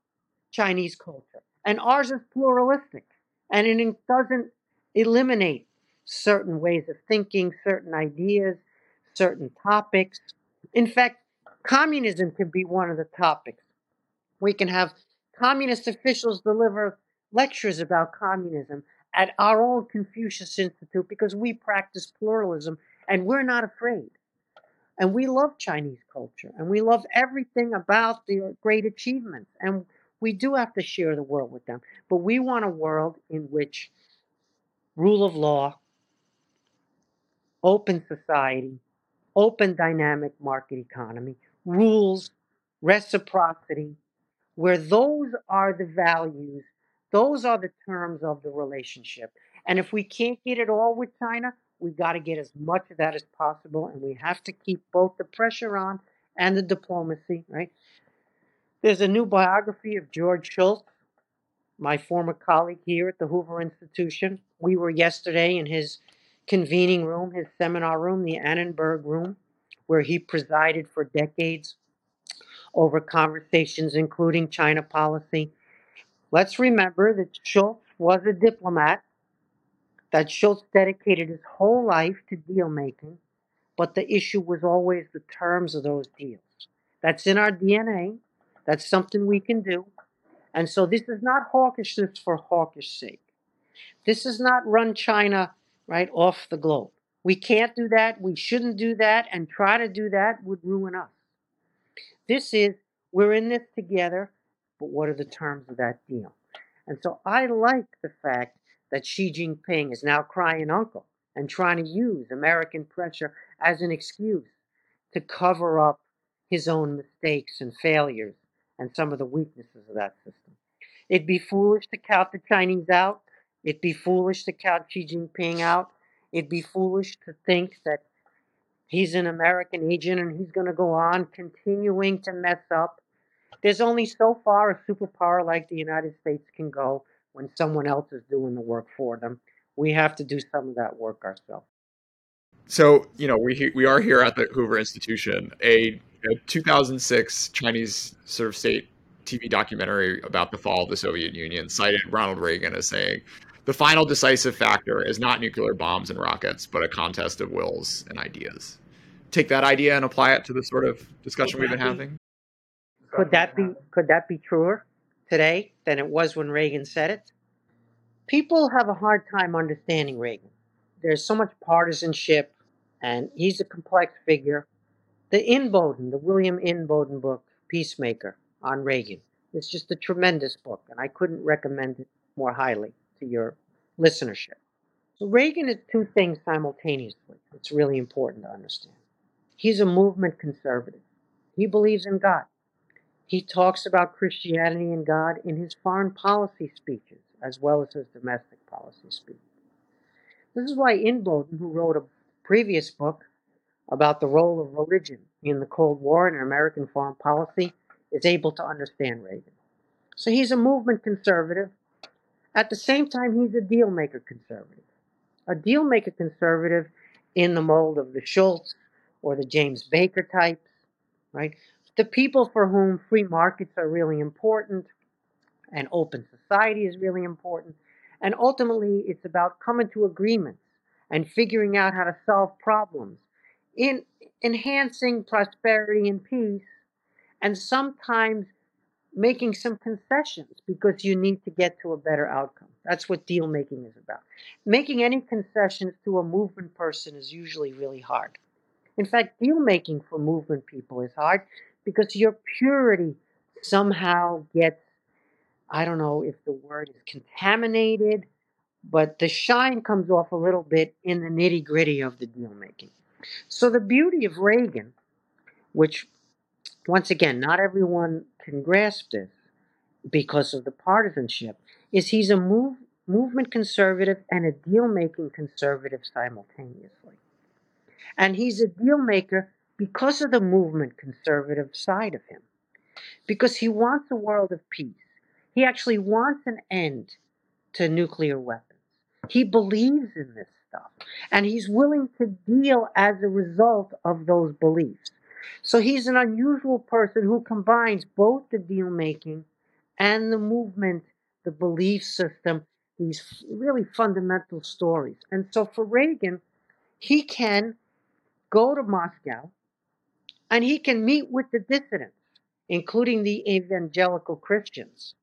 Chinese culture. And ours is pluralistic. And it doesn't eliminate certain ways of thinking, certain ideas, certain topics. In fact, communism can be one of the topics. We can have communist officials deliver lectures about communism at our own Confucius Institute because we practice pluralism and we're not afraid. And we love Chinese culture and we love everything about their great achievements. And we do have to share the world with them. But we want a world in which rule of law, open society, open dynamic market economy, rules, reciprocity, where those are the values those are the terms of the relationship. And if we can't get it all with China, we got to get as much of that as possible. And we have to keep both the pressure on and the diplomacy, right? There's a new biography of George Shultz, my former colleague here at the Hoover Institution. We were yesterday in his convening room, his seminar room, the Annenberg room, where he presided for decades over conversations, including China policy. Let's remember that Shultz was a diplomat, that Shultz dedicated his whole life to deal making, but the issue was always the terms of those deals. That's in our DNA. That's something we can do. And so this is not hawkishness for hawkish sake. This is not run China right off the globe. We can't do that. We shouldn't do that. And try to do that would ruin us. This is, we're in this together, but what are the terms of that deal? And so I like the fact that Xi Jinping is now crying uncle and trying to use American pressure as an excuse to cover up his own mistakes and failures and some of the weaknesses of that system. It'd be foolish to count the Chinese out. It'd be foolish to count Xi Jinping out. It'd be foolish to think that he's an American agent and he's going to go on continuing to mess up. There's only so far a superpower like the United States can go when someone else is doing the work for them. We have to do some of that work ourselves. So, you know, we we are here at the Hoover Institution. A, a 2006 Chinese sort of state TV documentary about the fall of the Soviet Union cited Ronald Reagan as saying, the final decisive factor is not nuclear bombs and rockets, but a contest of wills and ideas. Take that idea and apply it to the sort of discussion we've been having. Could that be could that be truer today than it was when Reagan said it? People have a hard time understanding Reagan. There's so much partisanship, and he's a complex figure. The Inboden, the William Inboden book, Peacemaker, on Reagan, It's just a tremendous book, and I couldn't recommend it more highly to your listenership. So Reagan is two things simultaneously. It's really important to understand. He's a movement conservative. He believes in God. He talks about Christianity and God in his foreign policy speeches as well as his domestic policy speeches. This is why Inboden, who wrote a previous book about the role of religion in the Cold War and American foreign policy, is able to understand Reagan. So he's a movement conservative at the same time, he's a deal maker conservative. A deal maker conservative in the mold of the Shultz or the James Baker types, right? The people for whom free markets are really important and open society is really important. And ultimately, it's about coming to agreements and figuring out how to solve problems in enhancing prosperity and peace and sometimes making some concessions because you need to get to a better outcome. That's what deal making is about. Making any concessions to a movement person is usually really hard. In fact, deal making for movement people is hard because your purity somehow gets, I don't know if the word is contaminated, but the shine comes off a little bit in the nitty gritty of the deal making. So the beauty of Reagan, which once again, not everyone can grasp this because of the partisanship, is he's a move, movement conservative and a deal making conservative simultaneously. And he's a deal maker because of the movement conservative side of him, because he wants a world of peace. He actually wants an end to nuclear weapons. He believes in this stuff, and he's willing to deal as a result of those beliefs. So he's an unusual person who combines both the deal making and the movement, the belief system, these really fundamental stories. And so for Reagan, he can go to Moscow and he can meet with the dissidents, including the evangelical Christians,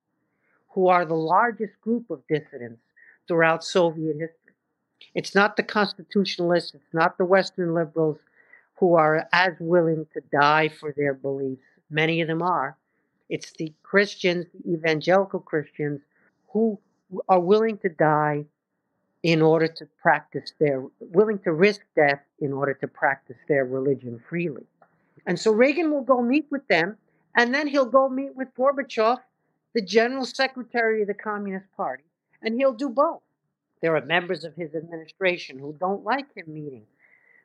who are the largest group of dissidents throughout Soviet history. It's not the constitutionalists, it's not the Western liberals, who are as willing to die for their beliefs. Many of them are. It's the Christians, the evangelical Christians, who are willing to die in order to practice their, willing to risk death in order to practice their religion freely. And so Reagan will go meet with them, and then he'll go meet with Gorbachev, the general secretary of the Communist Party, and he'll do both. There are members of his administration who don't like him meeting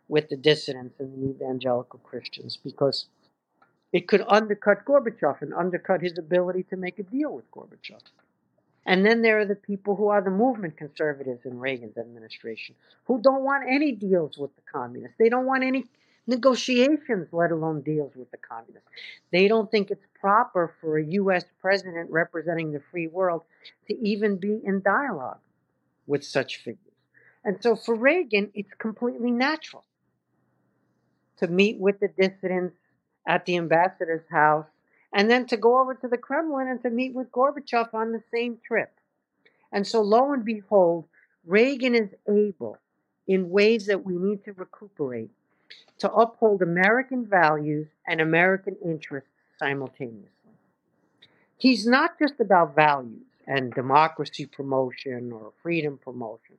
with the dissidents and the evangelical Christians because it could undercut Gorbachev and undercut his ability to make a deal with Gorbachev. And then there are the people who are the movement conservatives in Reagan's administration who don't want any deals with the communists. They don't want any negotiations, let alone deals with the communists. They don't think it's proper for a U.S. president representing the free world to even be in dialogue with such figures. And so for Reagan, it's completely natural to meet with the dissidents at the ambassador's house and then to go over to the Kremlin and to meet with Gorbachev on the same trip. And so, lo and behold, Reagan is able, in ways that we need to recuperate, to uphold American values and American interests simultaneously. He's not just about values and democracy promotion or freedom promotion.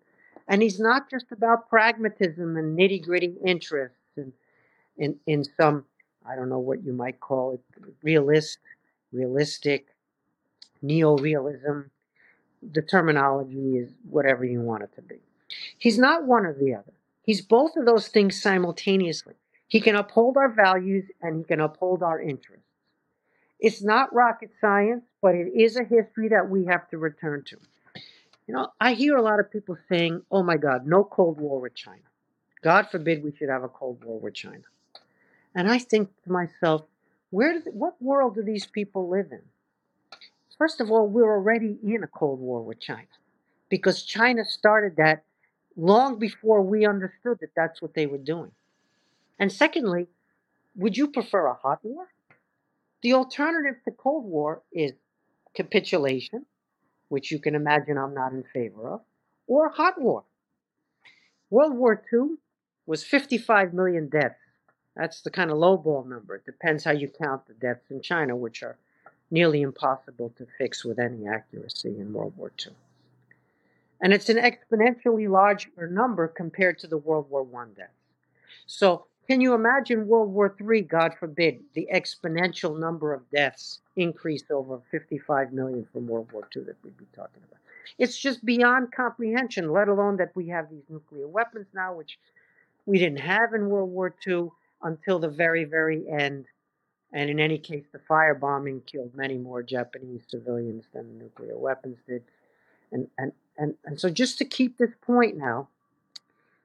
And he's not just about pragmatism and nitty gritty interests and in, in some, I don't know what you might call it, realist, realistic, neo-realism. The terminology is whatever you want it to be. He's not one or the other. He's both of those things simultaneously. He can uphold our values and he can uphold our interests. It's not rocket science, but it is a history that we have to return to. You know, I hear a lot of people saying, oh my God, no Cold War with China. God forbid we should have a Cold War with China. And I think to myself, where what world do these people live in? First of all, we're already in a Cold War with China because China started that long before we understood that that's what they were doing. And secondly, would you prefer a hot war? The alternative to Cold War is capitulation, which you can imagine I'm not in favor of, or hot war. World War II was 55 million deaths. That's the kind of lowball number. It depends how you count the deaths in China, which are nearly impossible to fix with any accuracy in World War II. And it's an exponentially larger number compared to the World War I deaths. So can you imagine World War III, God forbid, the exponential number of deaths increased over 55 million from World War II that we'd be talking about? It's just beyond comprehension, let alone that we have these nuclear weapons now, which we didn't have in World War II until the very, very end. And in any case, the firebombing killed many more Japanese civilians than the nuclear weapons did. And, and, and, and so, just to keep this point now,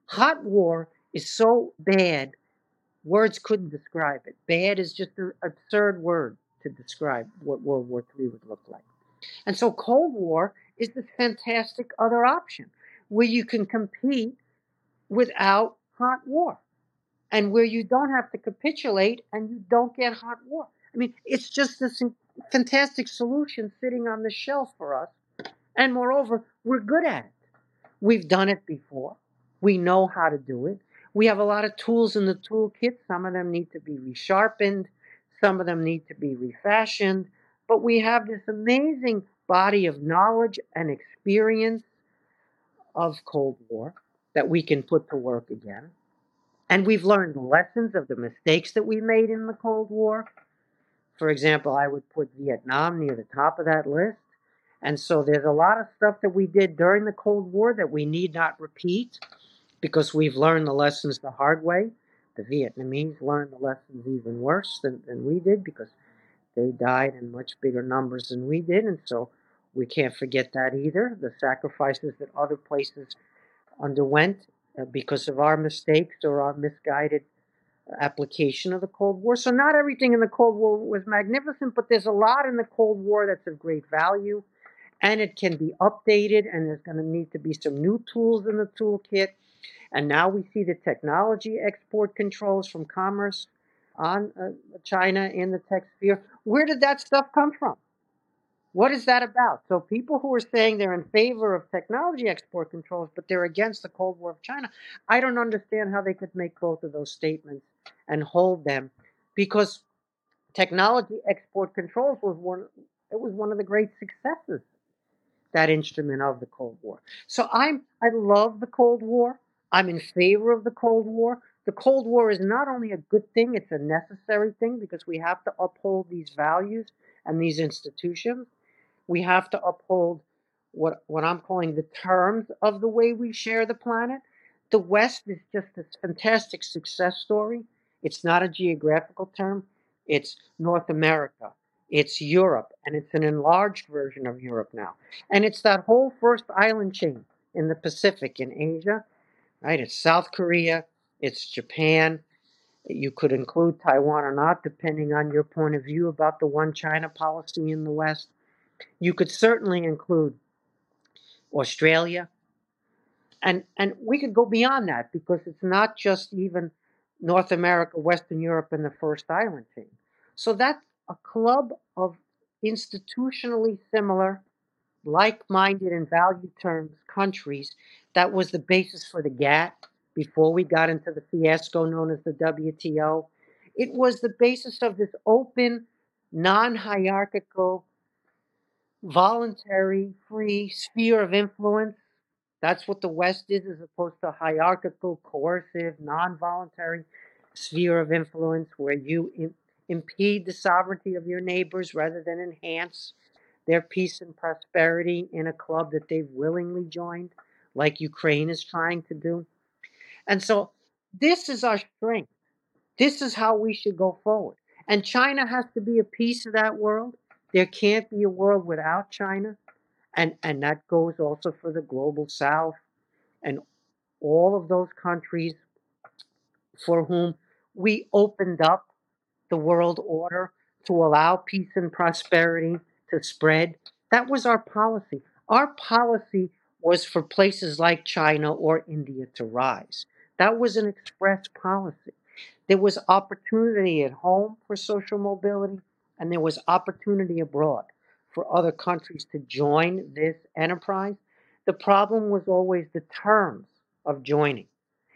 hot war is so bad, words couldn't describe it. Bad is just an absurd word to describe what World War III would look like. And so, Cold War is this fantastic other option where you can compete without hot war and where you don't have to capitulate and you don't get hot war. I mean, it's just this fantastic solution sitting on the shelf for us. And moreover, we're good at it. We've done it before. We know how to do it. We have a lot of tools in the toolkit. Some of them need to be resharpened, some of them need to be refashioned. But we have this amazing body of knowledge and experience of Cold War that we can put to work again. And we've learned lessons of the mistakes that we made in the Cold War. For example, I would put Vietnam near the top of that list. And so there's a lot of stuff that we did during the Cold War that we need not repeat because we've learned the lessons the hard way. The Vietnamese learned the lessons even worse than, than we did because they died in much bigger numbers than we did. And so we can't forget that either. The sacrifices that other places underwent uh, because of our mistakes or our misguided application of the Cold War. So, not everything in the Cold War was magnificent, but there's a lot in the Cold War that's of great value and it can be updated, and there's going to need to be some new tools in the toolkit. And now we see the technology export controls from commerce on uh, China in the tech sphere. Where did that stuff come from? What is that about? So people who are saying they're in favor of technology export controls, but they're against the Cold War of China, I don't understand how they could make both of those statements and hold them, because technology export controls was one. It was one of the great successes that instrument of the Cold War. So I'm I love the Cold War. I'm in favor of the Cold War. The Cold War is not only a good thing, it's a necessary thing because we have to uphold these values and these institutions we have to uphold what what I'm calling the terms of the way we share the planet. The West is just this fantastic success story. It's not a geographical term. It's North America. It's Europe, and it's an enlarged version of Europe now. And it's that whole first island chain in the Pacific in Asia, right? It's South Korea, it's Japan, You could include Taiwan or not, depending on your point of view about the one China policy in the West. You could certainly include Australia. And, and we could go beyond that because it's not just even North America, Western Europe, and the first island chain. So that's a club of institutionally similar, like minded in value terms countries. That was the basis for the GATT before we got into the fiasco known as the WTO. It was the basis of this open, non hierarchical, voluntary, free sphere of influence. That's what the West is, as opposed to hierarchical, coercive, non voluntary sphere of influence where you impede the sovereignty of your neighbors rather than enhance their peace and prosperity in a club that they've willingly joined, like Ukraine is trying to do. And so this is our strength. This is how we should go forward. And China has to be a piece of that world. There can't be a world without China. And, and that goes also for the global south and all of those countries for whom we opened up the world order to allow peace and prosperity to spread. That was our policy. Our policy was for places like China or India to rise. That was an express policy. There was opportunity at home for social mobility, and there was opportunity abroad for other countries to join this enterprise. The problem was always the terms of joining.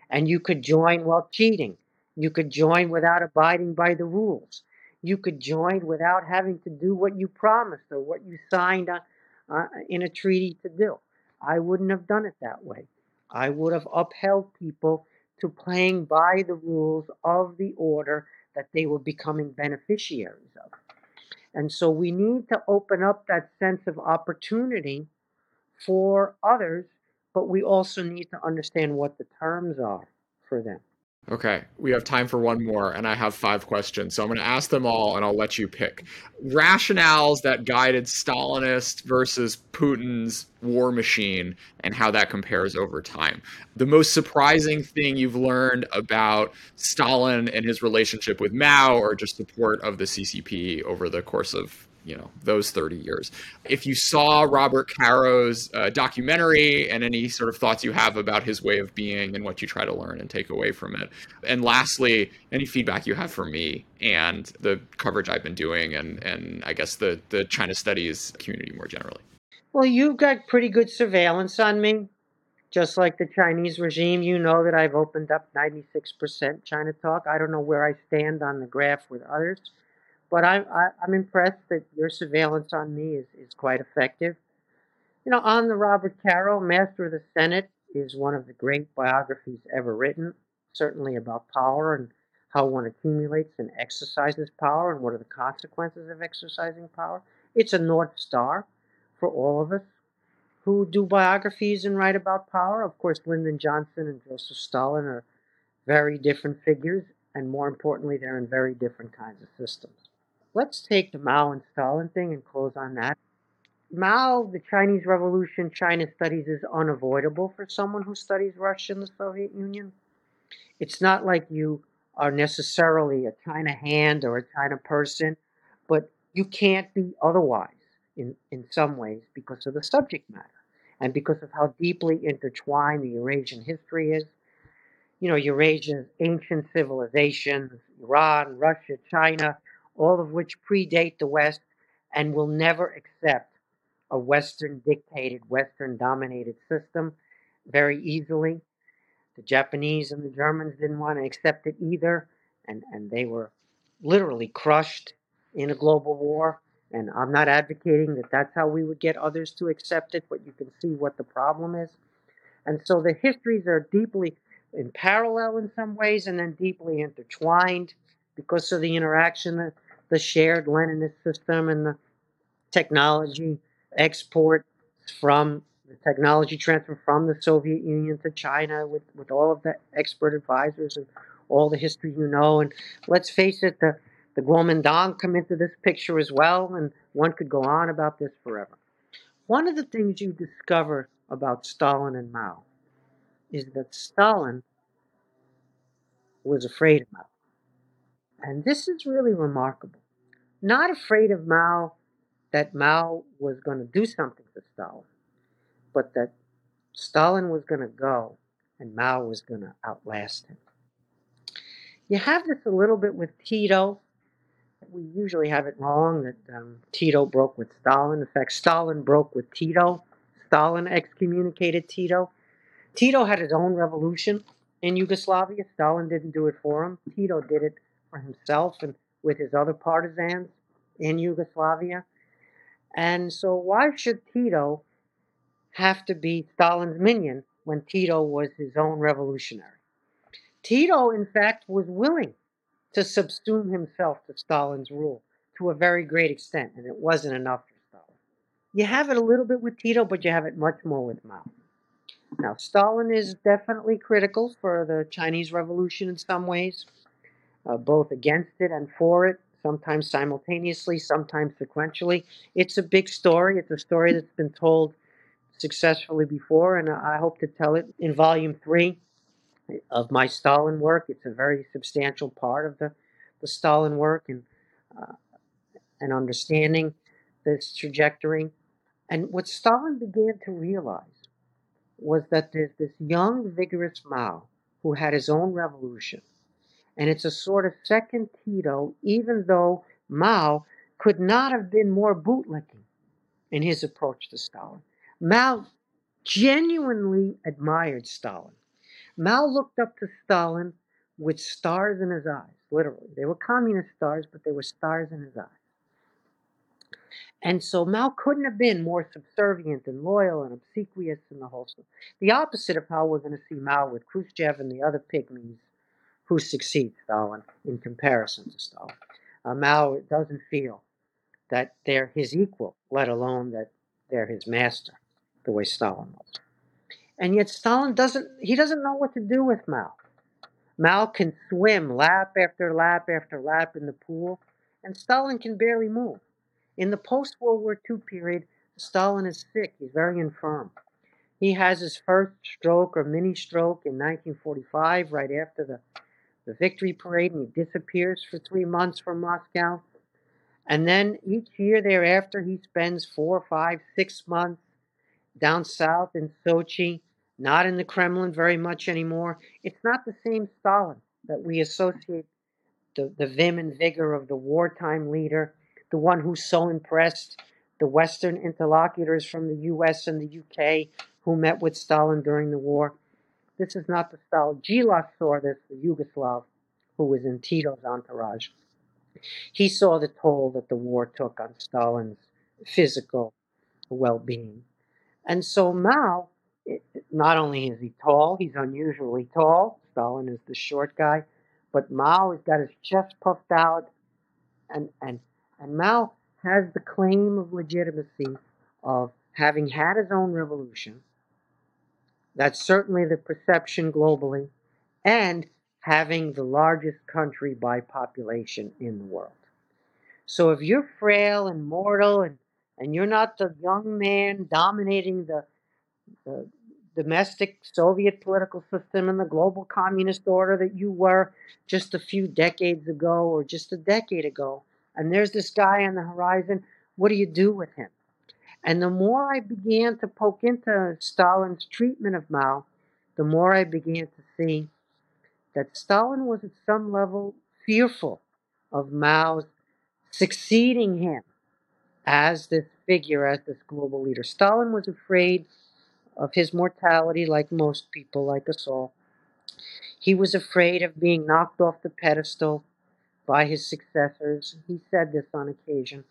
And you could join while cheating. You could join without abiding by the rules. You could join without having to do what you promised or what you signed on, uh, in a treaty to do. I wouldn't have done it that way. I would have upheld people to playing by the rules of the order that they were becoming beneficiaries of. And so we need to open up that sense of opportunity for others, but we also need to understand what the terms are for them. Okay, we have time for one more, and I have five questions. So I'm going to ask them all, and I'll let you pick. Rationales that guided Stalinist versus Putin's war machine, and how that compares over time. The most surprising thing you've learned about Stalin and his relationship with Mao, or just support of the CCP over the course of you know those 30 years. If you saw robert caro's uh, documentary and any sort of thoughts you have about his way of being and what you try to learn and take away from it. And lastly any feedback you have for me and the coverage i've been doing and and i guess the the china studies community more generally. Well you've got pretty good surveillance on me. Just like the chinese regime you know that i've opened up 96% ChinaTalk. I don't know where i stand on the graph with others but I'm I, i am impressed that your surveillance on me is, is quite effective. You know, on the Robert Caro, Master of the Senate is one of the great biographies ever written, certainly about power and how one accumulates and exercises power and what are the consequences of exercising power. It's a North Star for all of us who do biographies and write about power. Of course, Lyndon Johnson and Joseph Stalin are very different figures, and more importantly, they're in very different kinds of systems. Let's take the Mao and Stalin thing and close on that. Mao, the Chinese Revolution, China studies is unavoidable for someone who studies Russia and the Soviet Union. It's not like you are necessarily a China hand or a China person, but you can't be otherwise in, in some ways because of the subject matter and because of how deeply intertwined the Eurasian history is. You know, Eurasia's ancient civilizations, Iran, Russia, China, all of which predate the West and will never accept a Western dictated, Western dominated system very easily. The Japanese and the Germans didn't want to accept it either, and, and they were literally crushed in a global war. And I'm not advocating that that's how we would get others to accept it, but you can see what the problem is. And so the histories are deeply in parallel in some ways and then deeply intertwined because of the interaction the shared Leninist system and the technology export from the technology transfer from the Soviet Union to China with, with all of the expert advisors and all the history you know. And let's face it, the, the Kuomintang come into this picture as well, and one could go on about this forever. One of the things you discover about Stalin and Mao is that Stalin was afraid of Mao. And this is really remarkable. Not afraid of Mao, that Mao was going to do something to Stalin, but that Stalin was going to go and Mao was going to outlast him. You have this a little bit with Tito. We usually have it wrong that um, Tito broke with Stalin. In fact, Stalin broke with Tito. Stalin excommunicated Tito. Tito had his own revolution in Yugoslavia. Stalin didn't do it for him. Tito did it for himself and with his other partisans in Yugoslavia. And so, why should Tito have to be Stalin's minion when Tito was his own revolutionary? Tito, in fact, was willing to subsume himself to Stalin's rule to a very great extent, and it wasn't enough for Stalin. You have it a little bit with Tito, but you have it much more with Mao. Now, Stalin is definitely critical for the Chinese Revolution in some ways, uh, both against it and for it, sometimes simultaneously, sometimes sequentially. It's a big story. It's a story that's been told successfully before, and I hope to tell it in volume three of my Stalin work. It's a very substantial part of the, the Stalin work and, uh, and understanding this trajectory. And what Stalin began to realize was that there's this young, vigorous Mao who had his own revolution. And it's a sort of second Tito, even though Mao could not have been more bootlicking in his approach to Stalin. Mao genuinely admired Stalin. Mao looked up to Stalin with stars in his eyes, literally. They were communist stars, but they were stars in his eyes. And so Mao couldn't have been more subservient and loyal and obsequious in the whole story. The opposite of how we're going to see Mao with Khrushchev and the other pygmies who succeeds Stalin in comparison to Stalin. Uh, Mao doesn't feel that they're his equal, let alone that they're his master, the way Stalin was. And yet Stalin doesn't, he doesn't know what to do with Mao. Mao can swim lap after lap after lap in the pool, and Stalin can barely move. In the post World War II period, Stalin is sick. He's very infirm. He has his first stroke or mini stroke in 1945, right after the, the victory parade, and he disappears for three months from Moscow. And then each year thereafter, he spends four, five, six months down south in Sochi, not in the Kremlin very much anymore. It's not the same Stalin that we associate the, the vim and vigor of the wartime leader the one who so impressed the Western interlocutors from the US and the UK who met with Stalin during the war. This is not the Stalin. Djilas saw this, the Yugoslav who was in Tito's entourage. He saw the toll that the war took on Stalin's physical well being. And so Mao, not only is he tall, he's unusually tall. Stalin is the short guy, but Mao has got his chest puffed out and, and and Mao has the claim of legitimacy of having had his own revolution. That's certainly the perception globally, and having the largest country by population in the world. So if you're frail and mortal and, and you're not the young man dominating the, the domestic Soviet political system and the global communist order that you were just a few decades ago or just a decade ago, and there's this guy on the horizon. What do you do with him? And the more I began to poke into Stalin's treatment of Mao, the more I began to see that Stalin was at some level fearful of Mao's succeeding him as this figure, as this global leader. Stalin was afraid of his mortality, like most people, like us all. He was afraid of being knocked off the pedestal by his successors. He said this on occasion.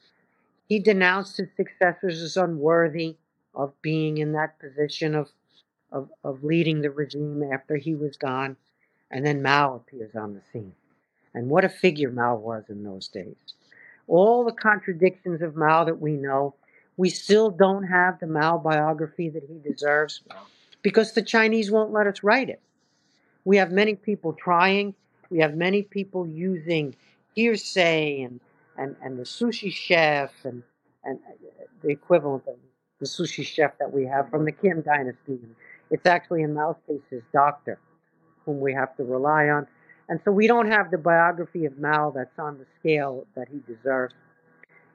He denounced his successors as unworthy of being in that position of, of, of leading the regime after he was gone. And then Mao appears on the scene. And what a figure Mao was in those days. All the contradictions of Mao that we know, we still don't have the Mao biography that he deserves because the Chinese won't let us write it. We have many people trying. We have many people using hearsay and, and, and the sushi chef and, and uh, the equivalent of the sushi chef that we have from the Kim dynasty. It's actually in Mao's case his doctor, whom we have to rely on. And so we don't have the biography of Mao that's on the scale that he deserves.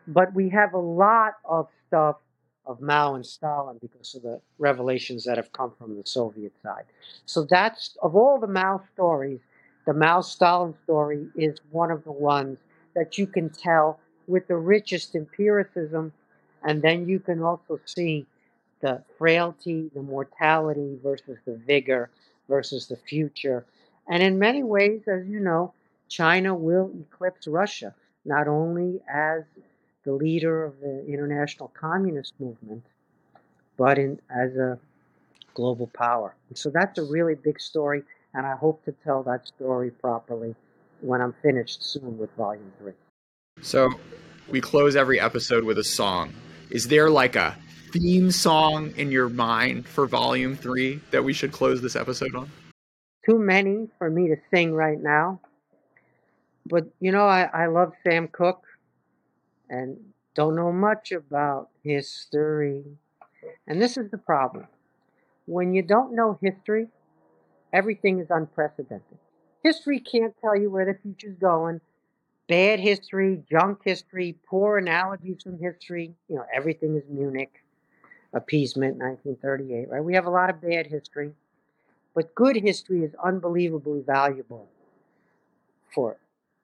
But we have a lot of stuff of Mao and Stalin because of the revelations that have come from the Soviet side. So that's, of all the Mao stories, the Mao Stalin story is one of the ones that you can tell with the richest empiricism, and then you can also see the frailty, the mortality versus the vigor versus the future. And in many ways, as you know, China will eclipse Russia, not only as the leader of the international communist movement, but in, as a global power. So that's a really big story, and I hope to tell that story properly when I'm finished soon with volume three. So we close every episode with a song. Is there like a theme song in your mind for volume three that we should close this episode on? Too many for me to sing right now. But you know, I, I love Sam Cooke and don't know much about history. And this is the problem. When you don't know history, everything is unprecedented. History can't tell you where the future's going. Bad history, junk history, poor analogies from history. You know, everything is Munich, appeasement, 1938, right? We have a lot of bad history. But good history is unbelievably valuable for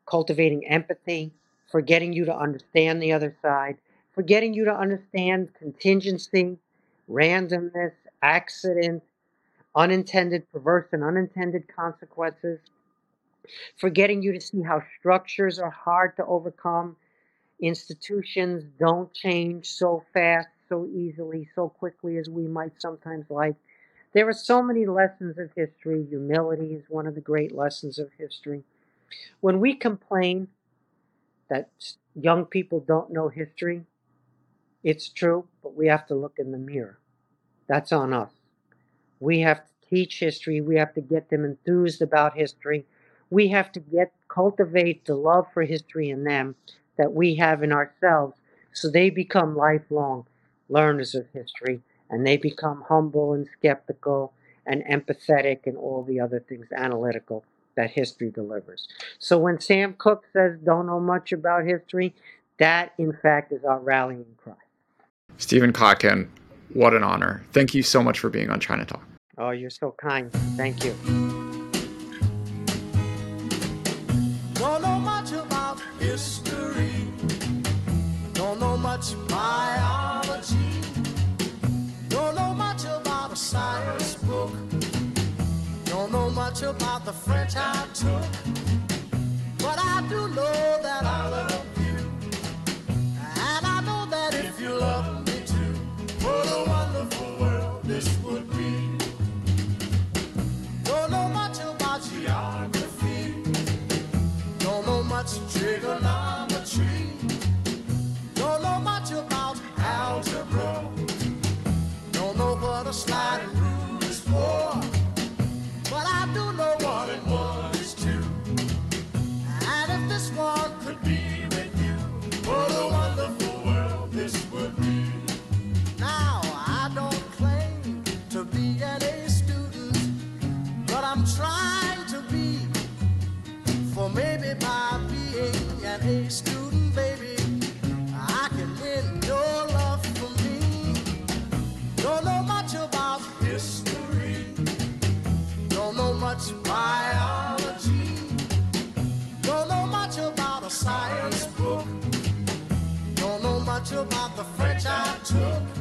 cultivating empathy, for getting you to understand the other side, for getting you to understand contingency, randomness, accident, unintended perverse and unintended consequences, for getting you to see how structures are hard to overcome, institutions don't change so fast, so easily, so quickly as we might sometimes like. There are so many lessons of history. Humility is one of the great lessons of history. When we complain that young people don't know history. It's true, but we have to look in the mirror. That's on us. We have to teach history. We have to get them enthused about history. We have to get cultivate the love for history in them that we have in ourselves so they become lifelong learners of history and they become humble and skeptical and empathetic and all the other things analytical that history delivers. So when Sam Cooke says don't know much about history, that in fact is our rallying cry. Stephen Kotkin, what an honor. Thank you so much for being on ChinaTalk. Oh, you're so kind. Thank you. Much biology. Don't know much about a science book. Don't know much about the French I took, but I do know that much biology. Don't know much about a science book. Don't know much about the French I took.